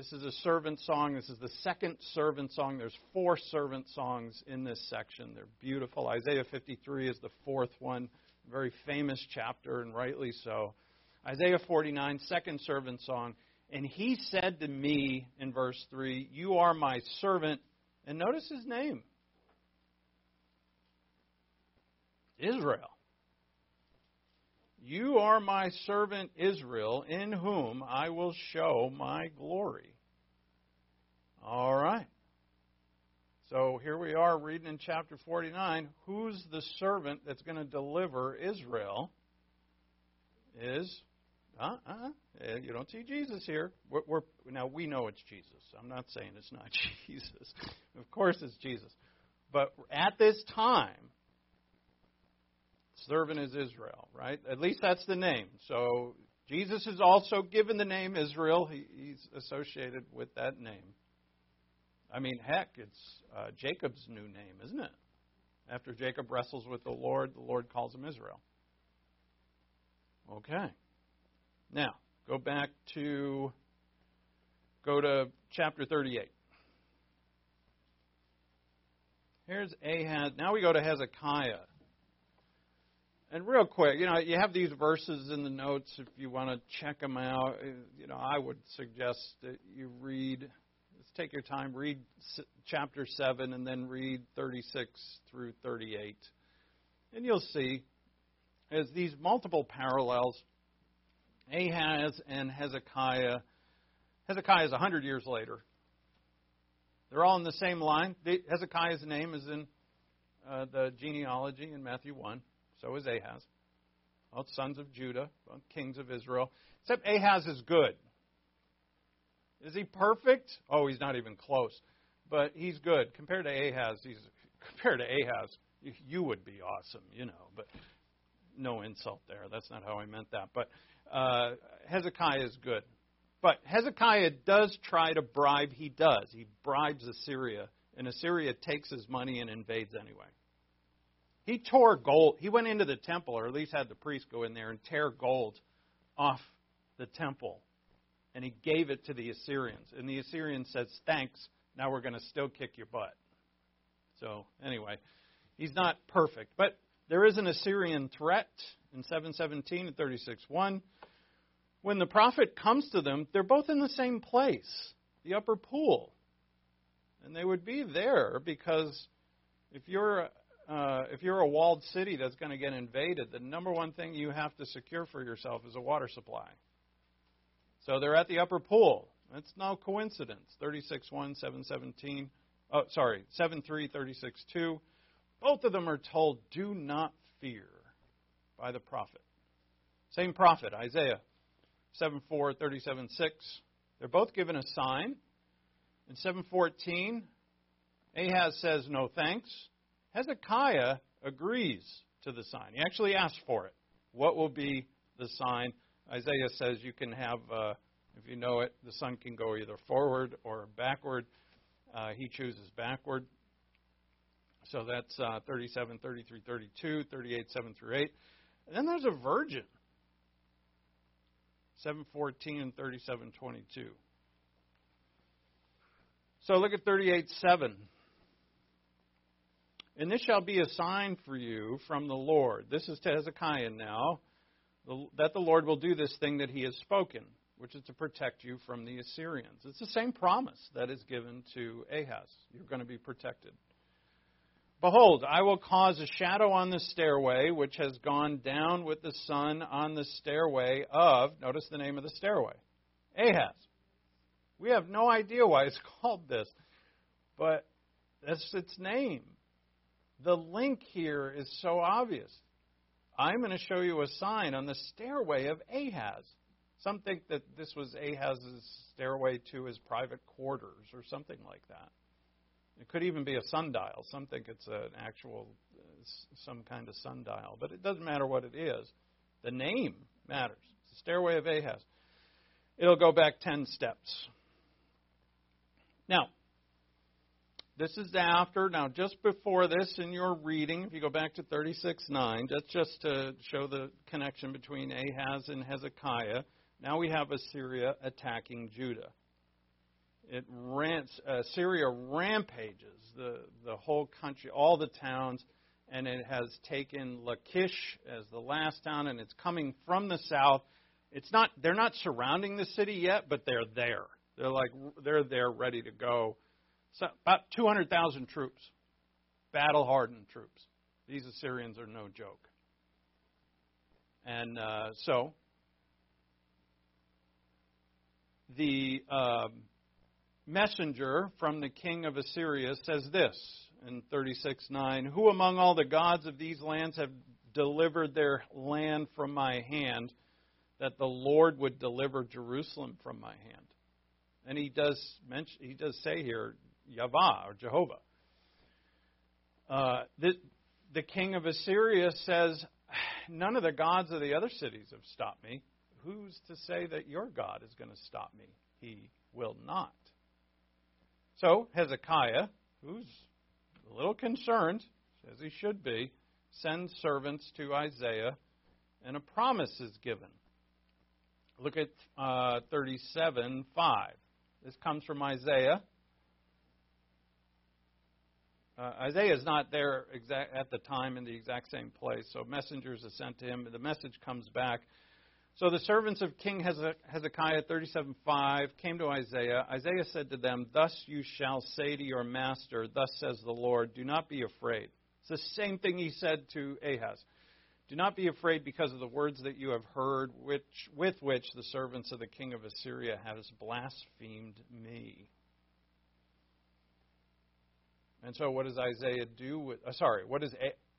This is a servant song. This is the second servant song. There's four servant songs in this section. They're beautiful. Isaiah 53 is the fourth one, very famous chapter, and rightly so. Isaiah 49, second servant song. And he said to me in verse 3, You are my servant. And notice his name Israel. You are my servant Israel, in whom I will show my glory. All right. So here we are reading in chapter 49. Who's the servant that's going to deliver Israel? Is uh uh you don't see Jesus here. We're, we're, now we know it's Jesus. I'm not saying it's not <laughs> Jesus. Of course it's Jesus. But at this time, servant is Israel, right? At least that's the name. So Jesus is also given the name Israel. He, he's associated with that name. I mean, heck, it's uh, Jacob's new name, isn't it? After Jacob wrestles with the Lord, the Lord calls him Israel. Okay. Now, go back to go to chapter 38. Here's Ahaz. Now we go to Hezekiah. And real quick, you know, you have these verses in the notes if you want to check them out. You know, I would suggest that you read, take your time, read chapter 7 and then read 36 through 38. And you'll see, as these multiple parallels, Ahaz and Hezekiah, Hezekiah is 100 years later. They're all in the same line. Hezekiah's name is in uh, the genealogy in Matthew 1. So is Ahaz. Both sons of Judah, both kings of Israel. Except Ahaz is good. Is he perfect? Oh, he's not even close. But he's good. Compared to Ahaz, he's compared to Ahaz, you would be awesome, you know, but no insult there. That's not how I meant that. But uh, Hezekiah is good. But Hezekiah does try to bribe, he does. He bribes Assyria, and Assyria takes his money and invades anyway. He tore gold. He went into the temple, or at least had the priest go in there and tear gold off the temple. And he gave it to the Assyrians. And the Assyrians says, Thanks, now we're going to still kick your butt. So, anyway, he's not perfect. But there is an Assyrian threat in 717 and 36.1. When the prophet comes to them, they're both in the same place, the upper pool. And they would be there because if you're uh, if you're a walled city that's going to get invaded, the number one thing you have to secure for yourself is a water supply. So they're at the upper pool. That's no coincidence. 36.1, 7.17, oh, sorry, 7.3, 36.2. Both of them are told, do not fear by the prophet. Same prophet, Isaiah 7.4, 37.6. They're both given a sign. In 7.14, Ahaz says, no thanks. Hezekiah agrees to the sign. He actually asks for it. What will be the sign? Isaiah says you can have, uh, if you know it, the sun can go either forward or backward. Uh, he chooses backward. So that's uh, 37, 33, 32, 38, 7 through 8. And then there's a virgin. 714 and 37, 22. So look at 38, 7. And this shall be a sign for you from the Lord. This is to Hezekiah now, that the Lord will do this thing that he has spoken. which is to protect you from the Assyrians. It's the same promise that is given to Ahaz. You're going to be protected. Behold, I will cause a shadow on the stairway, which has gone down with the sun on the stairway of, notice the name of the stairway, Ahaz. We have no idea why it's <laughs> called this, but that's its name. The link here is so obvious. I'm going to show you a sign on the stairway of Ahaz. Some think that this was Ahaz's stairway to his private quarters or something like that. It could even be a sundial. Some think it's an actual, uh, some kind of sundial. But it doesn't matter what it is. The name matters. It's the stairway of Ahaz. It'll go back 10 steps. Now, this is after, now just before this in your reading, if you go back to 36 9, that's just to show the connection between Ahaz and Hezekiah. Now we have Assyria attacking Judah. It rants, uh, Syria rampages the, the whole country, all the towns, and it has taken Lachish as the last town, and it's coming from the south. It's not, they're not surrounding the city yet, but they're there. They're like, they're there ready to go so about 200,000 troops, battle hardened troops. These Assyrians are no joke. And uh, so the uh, messenger from the king of Assyria says this in 36:9 Who among all the gods of these lands have delivered their land from my hand, that the Lord would deliver Jerusalem from my hand? And he does mention, he does say here, Yahweh or Jehovah. Uh, the, the king of Assyria says, None of the gods of the other cities have stopped me. Who's to say that your God is going to stop me? He will not. So Hezekiah, who's a little concerned, as he should be, sends servants to Isaiah, and a promise is given. Look at uh, 37 5. This comes from Isaiah. Uh, Isaiah is not there exact, at the time in the exact same place, so messengers are sent to him. The message comes back. So the servants of King Hezekiah 37:5 came to Isaiah. Isaiah said to them, "Thus you shall say to your master, Thus says the Lord, Do not be afraid." It's the same thing he said to Ahaz. Do not be afraid because of the words that you have heard, which, with which the servants of the king of Assyria have blasphemed me. And so, what does Isaiah do with? Uh, sorry, what does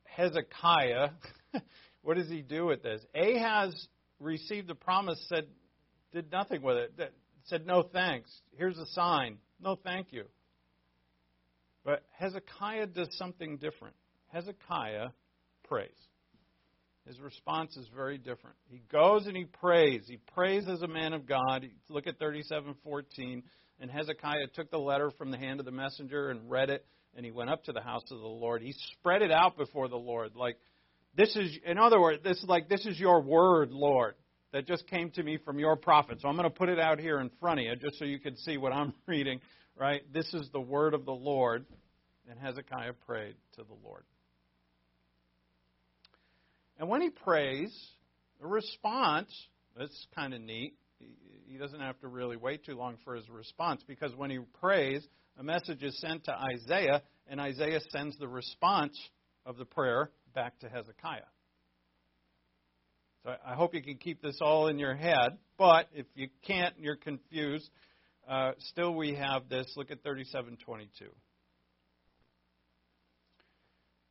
Hezekiah? <laughs> what does he do with this? Ahaz received the promise, said, did nothing with it. Said no thanks. Here's a sign. No thank you. But Hezekiah does something different. Hezekiah prays. His response is very different. He goes and he prays. He prays as a man of God. Look at 37:14. And Hezekiah took the letter from the hand of the messenger and read it and he went up to the house of the Lord. He spread it out before the Lord. Like, this is, in other words, this is like, this is your word, Lord, that just came to me from your prophet. So I'm going to put it out here in front of you just so you can see what I'm <laughs> reading, right? This is the word of the Lord. And Hezekiah prayed to the Lord. And when he prays, the response, that's kind of neat. He doesn't have to really wait too long for his response because when he prays, a message is sent to Isaiah, and Isaiah sends the response of the prayer back to Hezekiah. So I hope you can keep this all in your head, but if you can't and you're confused, uh, still we have this. Look at 3722.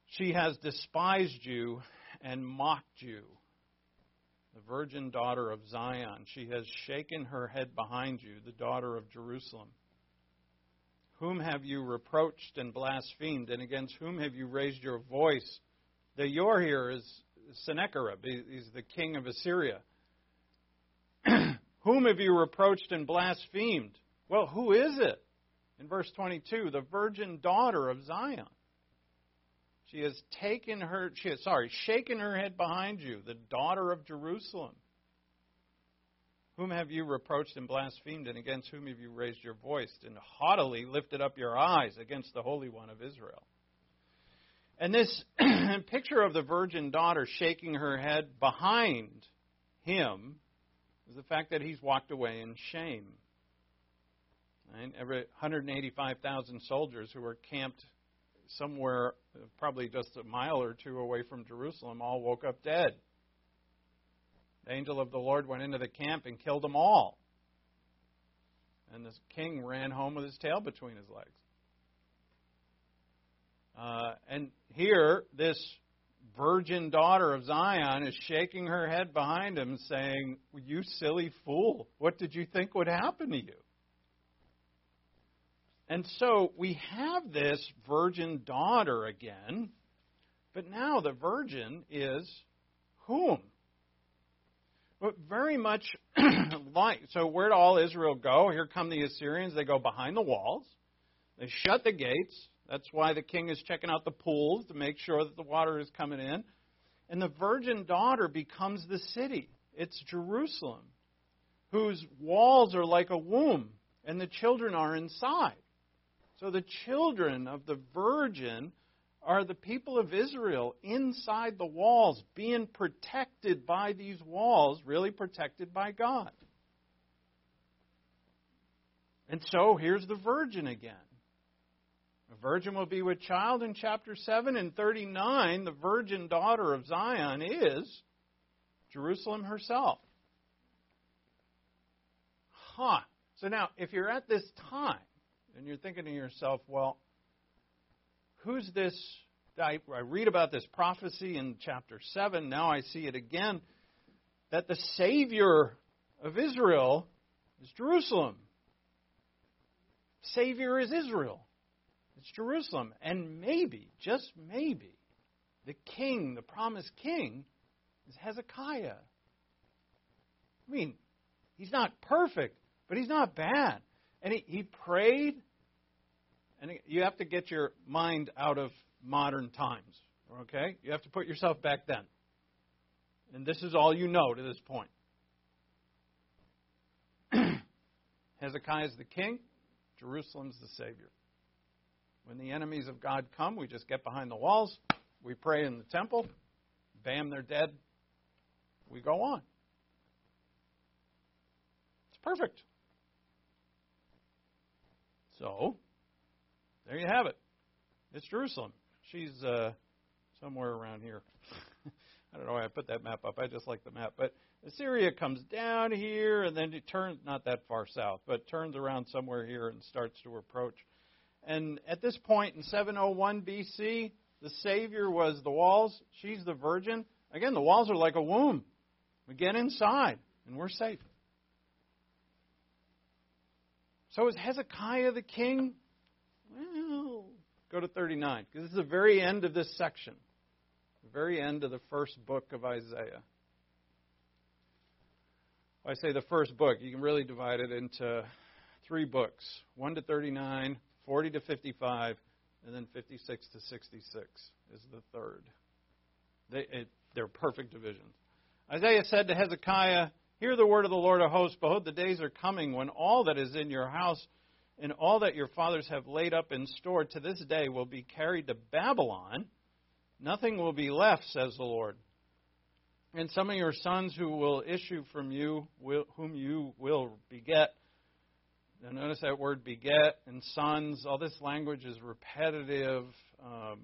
She has despised you and mocked you, the virgin daughter of Zion. She has shaken her head behind you, the daughter of Jerusalem. Whom have you reproached and blasphemed, and against whom have you raised your voice? The your here is Sennacherib. He's the king of Assyria. <clears throat> whom have you reproached and blasphemed? Well, who is it? In verse 22, the virgin daughter of Zion. She has taken her, she has, sorry, shaken her head behind you, the daughter of Jerusalem. Whom have you reproached and blasphemed, and against whom have you raised your voice, and haughtily lifted up your eyes against the Holy One of Israel? And this <clears throat> picture of the virgin daughter shaking her head behind him is the fact that he's walked away in shame. Right? Every 185,000 soldiers who were camped somewhere, probably just a mile or two away from Jerusalem, all woke up dead. The angel of the Lord went into the camp and killed them all. And this king ran home with his tail between his legs. Uh, and here, this virgin daughter of Zion is shaking her head behind him, saying, You silly fool, what did you think would happen to you? And so we have this virgin daughter again, but now the virgin is whom? But very much <clears throat> like, so where'd all Israel go? Here come the Assyrians. They go behind the walls. They shut the gates. That's why the king is checking out the pools to make sure that the water is coming in. And the virgin daughter becomes the city. It's Jerusalem, whose walls are like a womb, and the children are inside. So the children of the virgin are the people of Israel inside the walls, being protected by these walls, really protected by God. And so here's the virgin again. A virgin will be with child in chapter 7 and 39. The virgin daughter of Zion is Jerusalem herself. Huh. So now, if you're at this time and you're thinking to yourself, well, who's this? I, I read about this prophecy in chapter 7. Now I see it again that the Savior of Israel is Jerusalem. Savior is Israel. It's Jerusalem. And maybe, just maybe, the king, the promised king, is Hezekiah. I mean, he's not perfect, but he's not bad. And he, he prayed, and you have to get your mind out of modern times, okay? You have to put yourself back then. And this is all you know to this point. <clears throat> Hezekiah is the king, Jerusalem's the Savior. When the enemies of God come, we just get behind the walls, we pray in the temple, bam, they're dead, we go on. It's perfect. So, there you have it. It's Jerusalem. She's uh, somewhere around here. <laughs> I don't know why I put that map up. I just like the map. But Assyria comes down here and then it turns, not that far south, but turns around somewhere here and starts to approach. And at this point in 701 BC, the Savior was the walls. She's the virgin. Again, the walls are like a womb. We get inside and we're safe. So is Hezekiah the king? Go to 39, because this is the very end of this section, the very end of the first book of Isaiah. I say the first book, you can really divide it into three books 1 to 39, 40 to 55, and then 56 to 66 is the third. They, it, they're perfect divisions. Isaiah said to Hezekiah, Hear the word of the Lord of hosts. Behold, the days are coming when all that is in your house and all that your fathers have laid up in store to this day will be carried to Babylon. Nothing will be left, says the Lord. And some of your sons who will issue from you, will, whom you will beget. Now notice that word beget and sons. All this language is repetitive. Um,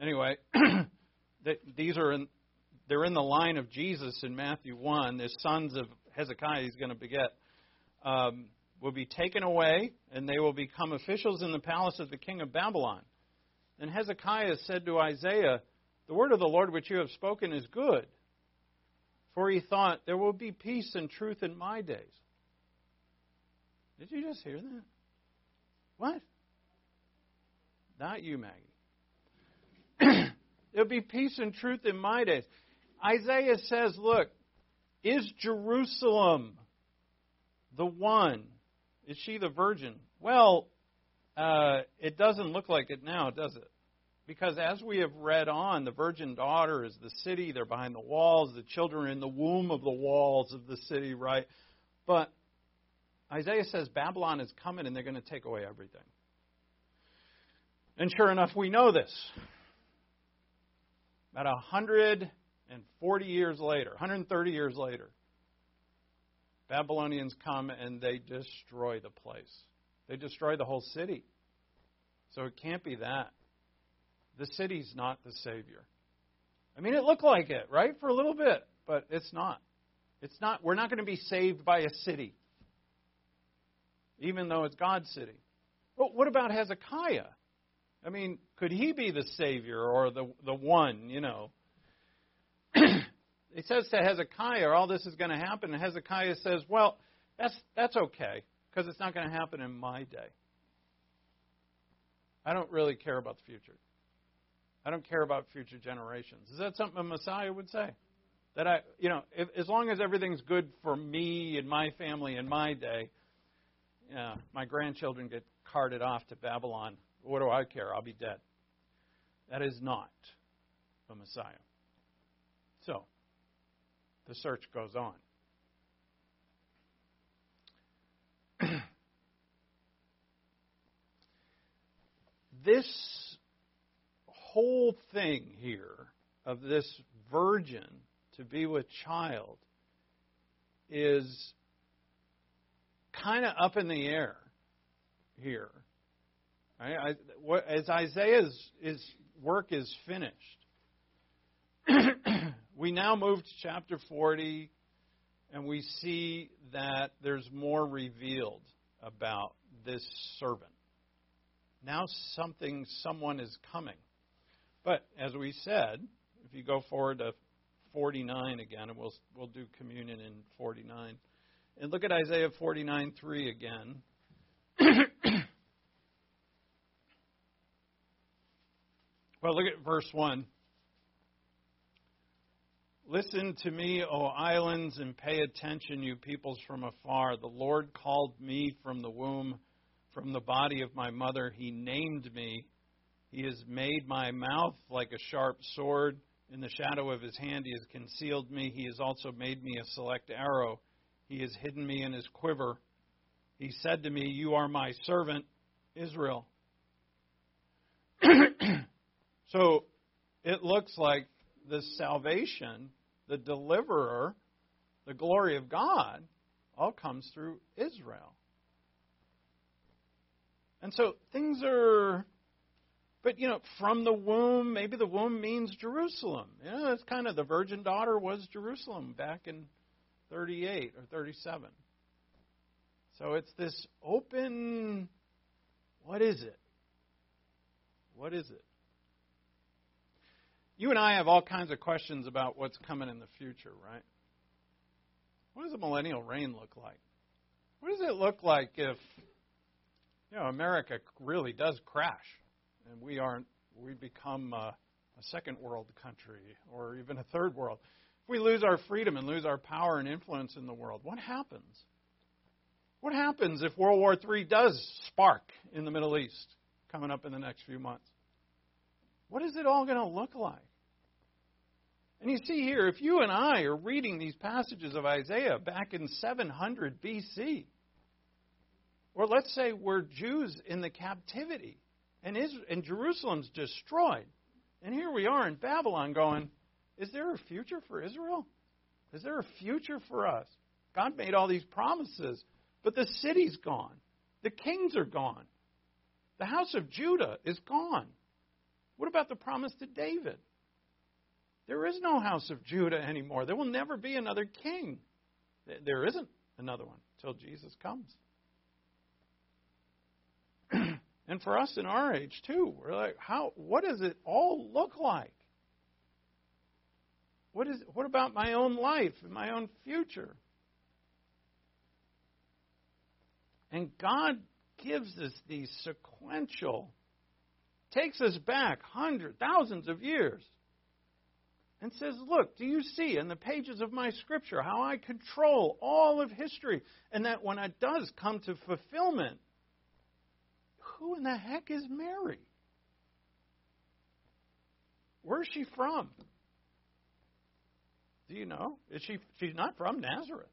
anyway, <clears throat> these are in, they're in the line of Jesus in Matthew 1. The sons of Hezekiah he's going to beget um, will be taken away, and they will become officials in the palace of the king of Babylon. And Hezekiah said to Isaiah, The word of the Lord which you have spoken is good. For he thought, There will be peace and truth in my days. Did you just hear that? What? Not you, Maggie. <clears throat> There'll be peace and truth in my days. Isaiah says, look, is Jerusalem the one? Is she the virgin? Well, uh, it doesn't look like it now, does it? Because as we have read on, the virgin daughter is the city. They're behind the walls. The children are in the womb of the walls of the city, right? But Isaiah says Babylon is coming and they're going to take away everything. And sure enough, we know this. About a hundred and 40 years later, 130 years later, Babylonians come and they destroy the place. They destroy the whole city. So it can't be that. The city's not the Savior. I mean, it looked like it, right, for a little bit, but it's not. It's not. We're not going to be saved by a city, even though it's God's city. But what about Hezekiah? I mean, could he be the Savior or the the one? You know, it says to Hezekiah, all this is going to happen, and Hezekiah says, "Well, that's that's okay because it's not going to happen in my day. I don't really care about the future. I don't care about future generations." Is that something a Messiah would say? That I, you know, if, as long as everything's good for me and my family in my day, yeah, my grandchildren get carted off to Babylon. What do I care? I'll be dead. That is not a Messiah. So, the search goes on. <clears throat> this whole thing here of this virgin to be with child is kind of up in the air here. Right? As Isaiah's his work is finished, <clears throat> we now move to chapter 40, and we see that there's more revealed about this servant. Now something, someone is coming. But as we said, if you go forward to 49 again, and we'll we'll do communion in 49, and look at Isaiah 49 3 again. <coughs> well, look at verse 1. Listen to me, O islands, and pay attention, you peoples from afar. The Lord called me from the womb, from the body of my mother. He named me. He has made my mouth like a sharp sword. In the shadow of his hand, he has concealed me. He has also made me a select arrow. He has hidden me in his quiver. He said to me, You are my servant, Israel. <clears throat> so it looks like the salvation, the deliverer, the glory of God, all comes through Israel. And so things are but you know, from the womb, maybe the womb means Jerusalem. You know, it's kind of the virgin daughter was Jerusalem back in 38 or 37. So it's this open. What is it? What is it? You and I have all kinds of questions about what's coming in the future, right? What does a millennial reign look like? What does it look like if you know America really does crash? and we aren't, we become a, a second world country or even a third world. If we lose our freedom and lose our power and influence in the world, what happens? What happens if World War III does spark in the Middle East coming up in the next few months? What is it all going to look like? And you see here, if you and I are reading these passages of Isaiah back in 700 BC, or let's say we're Jews in the captivity, and, Israel, and Jerusalem's destroyed. And here we are in Babylon going, is there a future for Israel? Is there a future for us? God made all these promises, but the city's gone. The kings are gone. The house of Judah is gone. What about the promise to David? There is no house of Judah anymore. There will never be another king. There isn't another one until Jesus comes. <clears throat> And for us in our age too, we're like, how what does it all look like? What is what about my own life and my own future? And God gives us these sequential takes us back hundreds, thousands of years and says, Look, do you see in the pages of my scripture how I control all of history? And that when it does come to fulfillment, who in the heck is Mary? Where's she from? Do you know? Is she? She's not from Nazareth.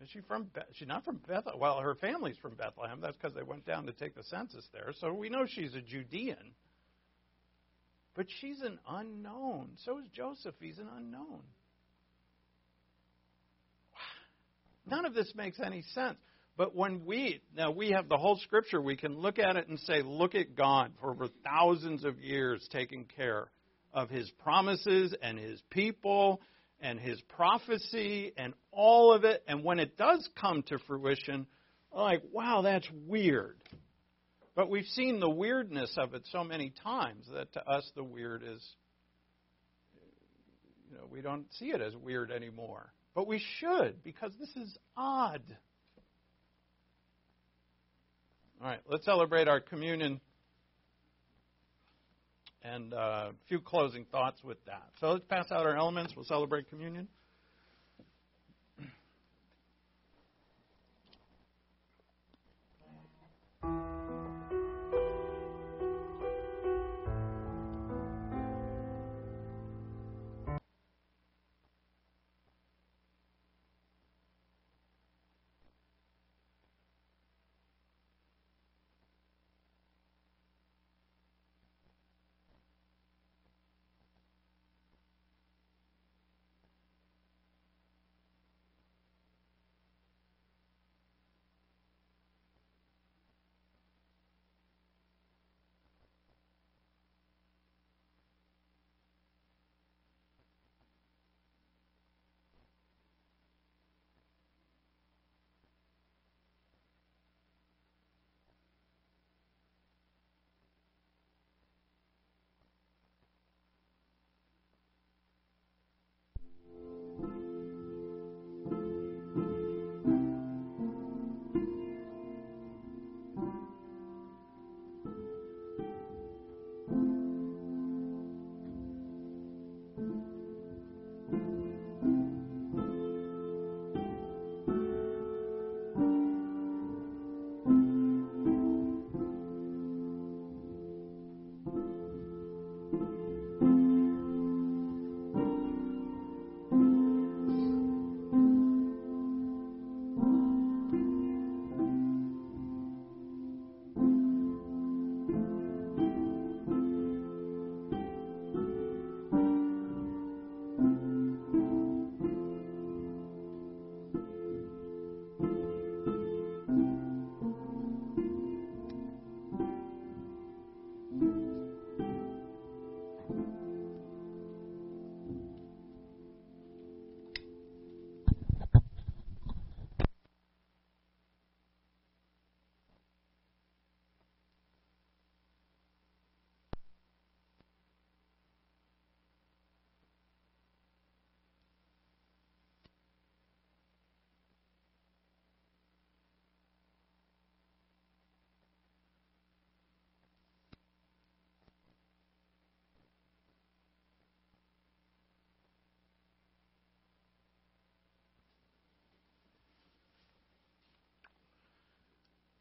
Is she from? She's not from Bethlehem. Well, her family's from Bethlehem. That's because they went down to take the census there. So we know she's a Judean. But she's an unknown. So is Joseph. He's an unknown. none of this makes any sense. But when we, now we have the whole scripture, we can look at it and say, look at God for over thousands of years taking care of his promises and his people and his prophecy and all of it. And when it does come to fruition, like, wow, that's weird. But we've seen the weirdness of it so many times that to us the weird is, you know, we don't see it as weird anymore. But we should, because this is odd. All right, let's celebrate our communion and uh, a few closing thoughts with that. So let's pass out our elements. We'll celebrate communion.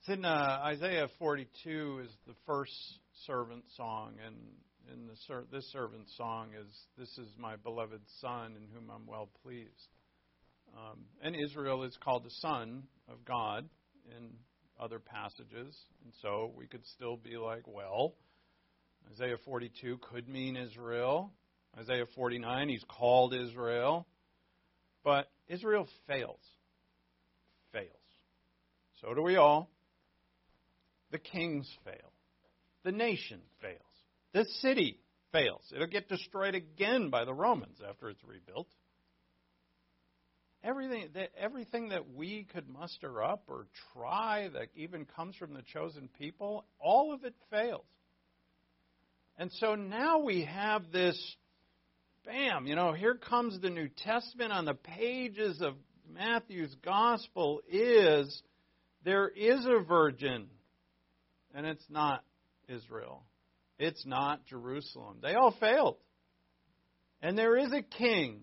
It's in uh, Isaiah 42 is the first servant song, and in the ser- this servant song is "This is my beloved son, in whom I'm well pleased." Um, and Israel is called the son of God in other passages, and so we could still be like, well, Isaiah 42 could mean Israel. Isaiah 49, he's called Israel, but Israel fails. Fails. So do we all. The kings fail. The nation fails. The city fails. It'll get destroyed again by the Romans after it's rebuilt. Everything that, everything that we could muster up or try that even comes from the chosen people, all of it fails. And so now we have this bam, you know, here comes the New Testament on the pages of Matthew's gospel is there is a virgin and it's not Israel. It's not Jerusalem. They all failed. And there is a king,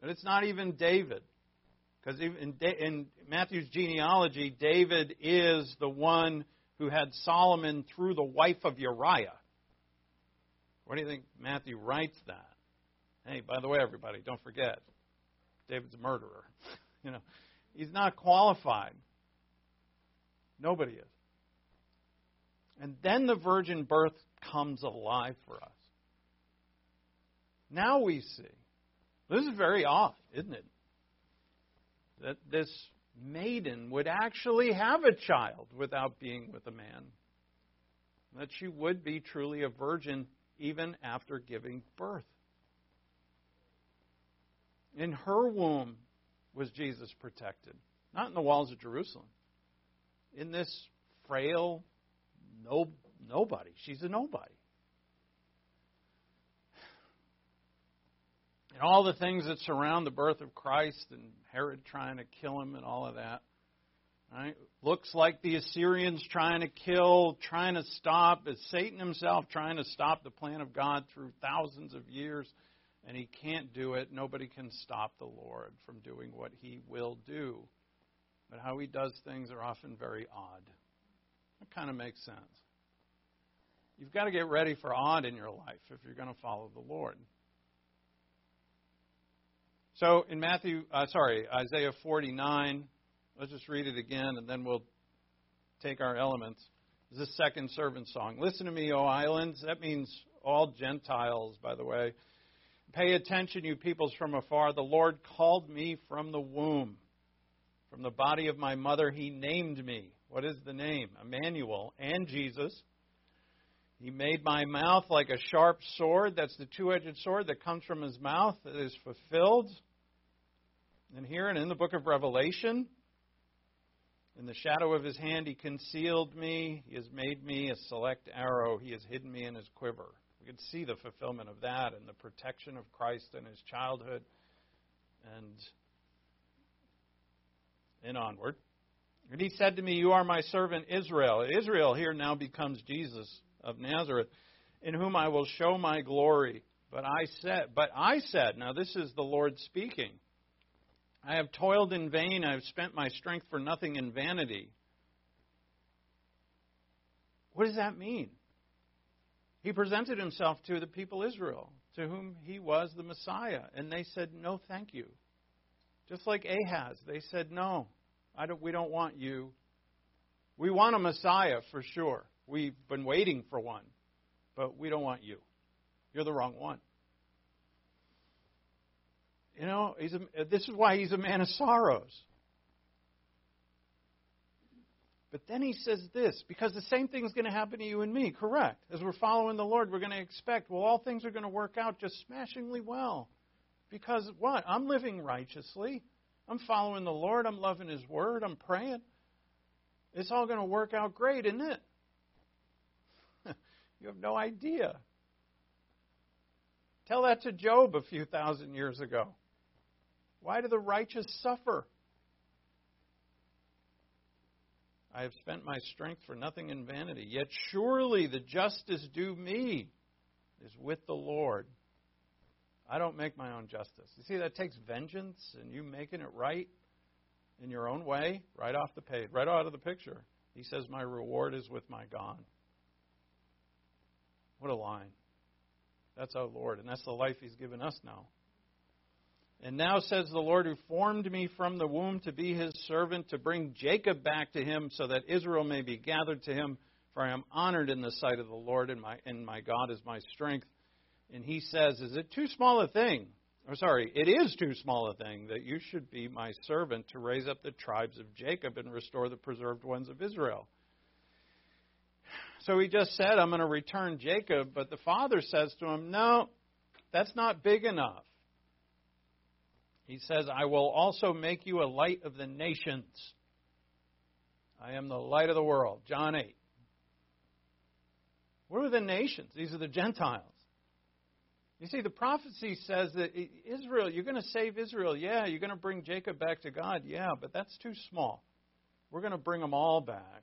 but it's not even David. Because in, Matthew's genealogy, David is the one who had Solomon through the wife of Uriah. What do you think Matthew writes that? Hey, by the way, everybody, don't forget, David's a murderer. <laughs> you know, he's not qualified. Nobody is. And then the virgin birth comes alive for us. Now we see. This is very odd, isn't it? That this maiden would actually have a child without being with a man. That she would be truly a virgin even after giving birth. In her womb was Jesus protected, not in the walls of Jerusalem. In this frail no, nobody. She's a nobody. And all the things that surround the birth of Christ and Herod trying to kill him and all of that. Right? Looks like the Assyrians trying to kill, trying to stop. It's Satan himself trying to stop the plan of God through thousands of years, and he can't do it. Nobody can stop the Lord from doing what he will do. But how he does things are often very odd. That kind of makes sense. You've got to get ready for odd in your life if you're going to follow the Lord. So in Matthew, uh, sorry, Isaiah 49, let's just read it again and then we'll take our elements. This is the second servant song. Listen to me, O islands. That means all Gentiles, by the way. Pay attention, you peoples from afar. The Lord called me from the womb. From the body of my mother, he named me. What is the name? Emmanuel and Jesus. He made my mouth like a sharp sword. That's the two edged sword that comes from his mouth that is fulfilled. And here and in the book of Revelation, in the shadow of his hand, he concealed me. He has made me a select arrow. He has hidden me in his quiver. We could see the fulfillment of that and the protection of Christ in his childhood and, and onward. And he said to me, You are my servant Israel. Israel here now becomes Jesus of Nazareth, in whom I will show my glory. But I said, but I said, now this is the Lord speaking. I have toiled in vain, I have spent my strength for nothing in vanity. What does that mean? He presented himself to the people Israel, to whom he was the Messiah, and they said, "No, thank you." Just like Ahaz, they said, "No, I don't, we don't want you. We want a Messiah for sure. We've been waiting for one, but we don't want you. You're the wrong one." You know, he's a, this is why he's a man of sorrows. But then he says this because the same thing is going to happen to you and me, correct? As we're following the Lord, we're going to expect, well, all things are going to work out just smashingly well. Because what? I'm living righteously. I'm following the Lord. I'm loving His Word. I'm praying. It's all going to work out great, isn't it? <laughs> you have no idea. Tell that to Job a few thousand years ago. Why do the righteous suffer? I have spent my strength for nothing in vanity. Yet surely the justice due me is with the Lord. I don't make my own justice. You see, that takes vengeance and you making it right in your own way, right off the page, right out of the picture. He says, My reward is with my God. What a line. That's our Lord, and that's the life He's given us now. And now says the Lord who formed me from the womb to be his servant, to bring Jacob back to him, so that Israel may be gathered to him. For I am honored in the sight of the Lord, and my, and my God is my strength. And he says, Is it too small a thing? Or sorry, it is too small a thing that you should be my servant to raise up the tribes of Jacob and restore the preserved ones of Israel. So he just said, I'm going to return Jacob, but the father says to him, No, that's not big enough. He says, I will also make you a light of the nations. I am the light of the world. John 8. What are the nations? These are the Gentiles. You see, the prophecy says that Israel, you're going to save Israel. Yeah, you're going to bring Jacob back to God. Yeah, but that's too small. We're going to bring them all back.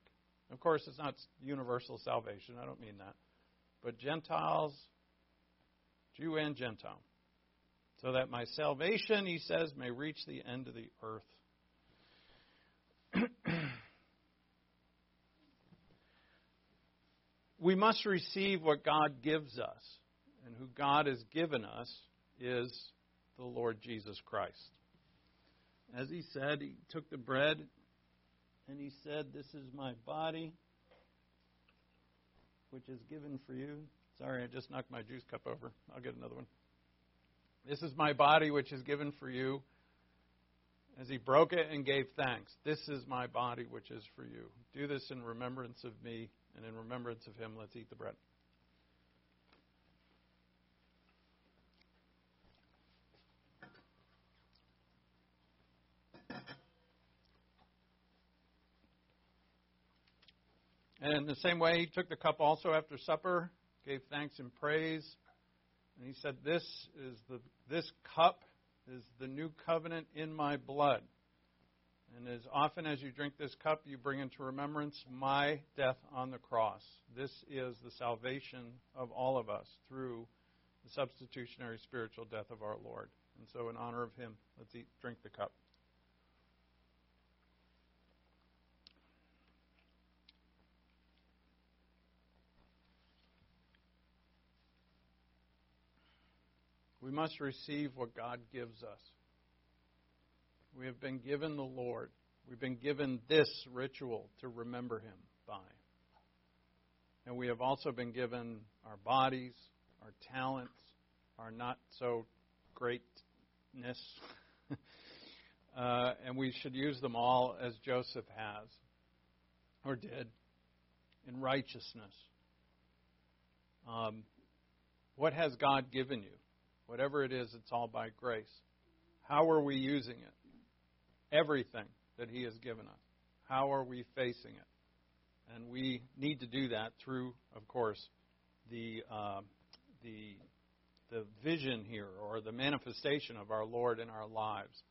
Of course, it's not universal salvation. I don't mean that. But Gentiles, Jew and Gentile so that my salvation, he says, may reach the end of the earth. <clears throat> we must receive what God gives us, and who God has given us is the Lord Jesus Christ. As he said, he took the bread and he said, This is my body, which is given for you. Sorry, I just knocked my juice cup over. I'll get another one. This is my body, which is given for you. as he broke it and gave thanks. This is my body, which is for you. Do this in remembrance of me, and in remembrance of him, let's eat the bread. And in the same way, he took the cup also after supper, gave thanks and praise, and he said, "This is the this cup is the new covenant in my blood. And as often as you drink this cup, you bring into remembrance my death on the cross. This is the salvation of all of us through the substitutionary spiritual death of our Lord. And so, in honor of him, let's eat, drink the cup. Must receive what God gives us. We have been given the Lord. We've been given this ritual to remember Him by. And we have also been given our bodies, our talents, our not so greatness. <laughs> uh, and we should use them all as Joseph has, or did, in righteousness. Um, what has God given you? Whatever it is, it's all by grace. How are we using it? Everything that He has given us. How are we facing it? And we need to do that through, of course, the uh, the the vision here or the manifestation of our Lord in our lives,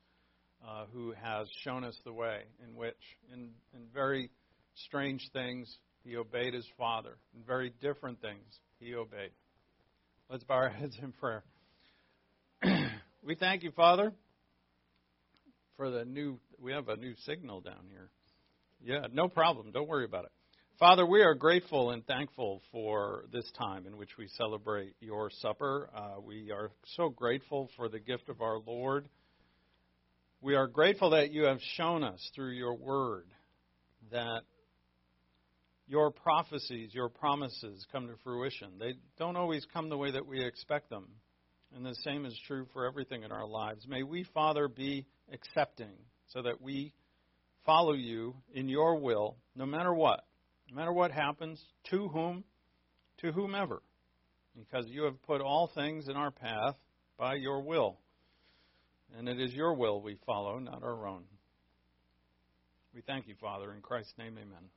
uh, who has shown us the way in which, in, in very strange things, He obeyed His Father. In very different things, He obeyed. Let's bow our <laughs> heads in prayer. We thank you, Father, for the new. We have a new signal down here. Yeah, no problem. Don't worry about it. Father, we are grateful and thankful for this time in which we celebrate your supper. Uh, we are so grateful for the gift of our Lord. We are grateful that you have shown us through your word that your prophecies, your promises come to fruition. They don't always come the way that we expect them. And the same is true for everything in our lives. May we, Father, be accepting so that we follow you in your will, no matter what, no matter what happens, to whom, to whomever, because you have put all things in our path by your will. And it is your will we follow, not our own. We thank you, Father. In Christ's name, amen.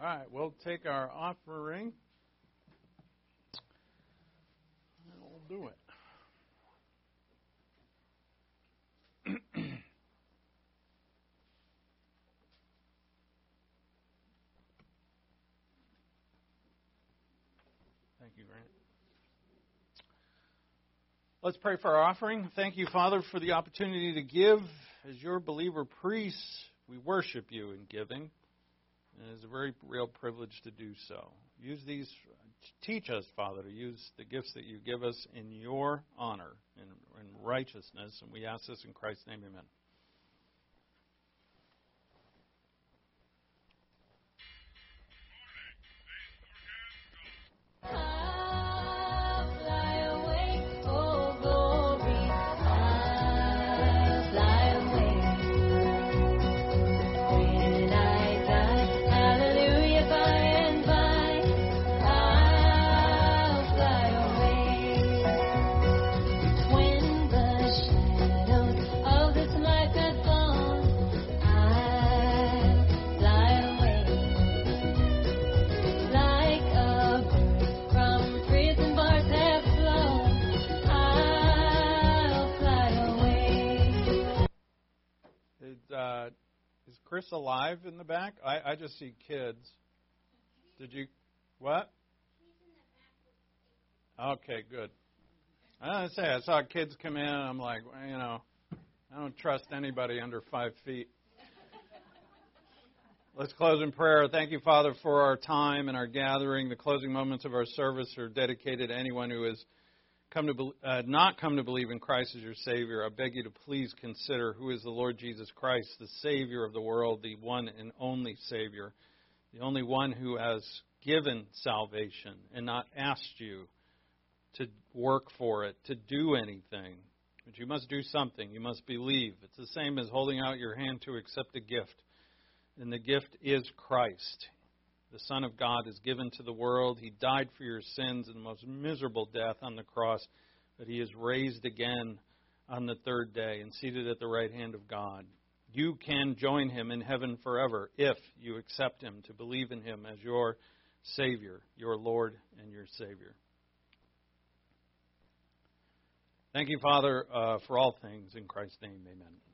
All right, we'll take our offering. And we'll do it. Thank you, Grant. Let's pray for our offering. Thank you, Father, for the opportunity to give. As your believer priests, we worship you in giving. And it is a very real privilege to do so. Use these, teach us, Father, to use the gifts that you give us in your honor and righteousness. And we ask this in Christ's name, amen. Uh, is Chris alive in the back? I, I just see kids. Did you, what? Okay, good. I say I saw kids come in. and I'm like, well, you know, I don't trust anybody under five feet. Let's close in prayer. Thank you, Father, for our time and our gathering. The closing moments of our service are dedicated to anyone who has come to bel- uh, not come to believe in Christ as your Savior. I beg you to please consider who is the Lord Jesus Christ, the Savior of the world, the one and only Savior, the only one who has given salvation and not asked you to work for it, to do anything. But you must do something. You must believe. It's the same as holding out your hand to accept a gift. And the gift is Christ. The Son of God is given to the world. He died for your sins in the most miserable death on the cross, but he is raised again on the third day and seated at the right hand of God. You can join him in heaven forever if you accept him to believe in him as your Savior, your Lord and your Savior. Thank you, Father, uh, for all things. In Christ's name, amen.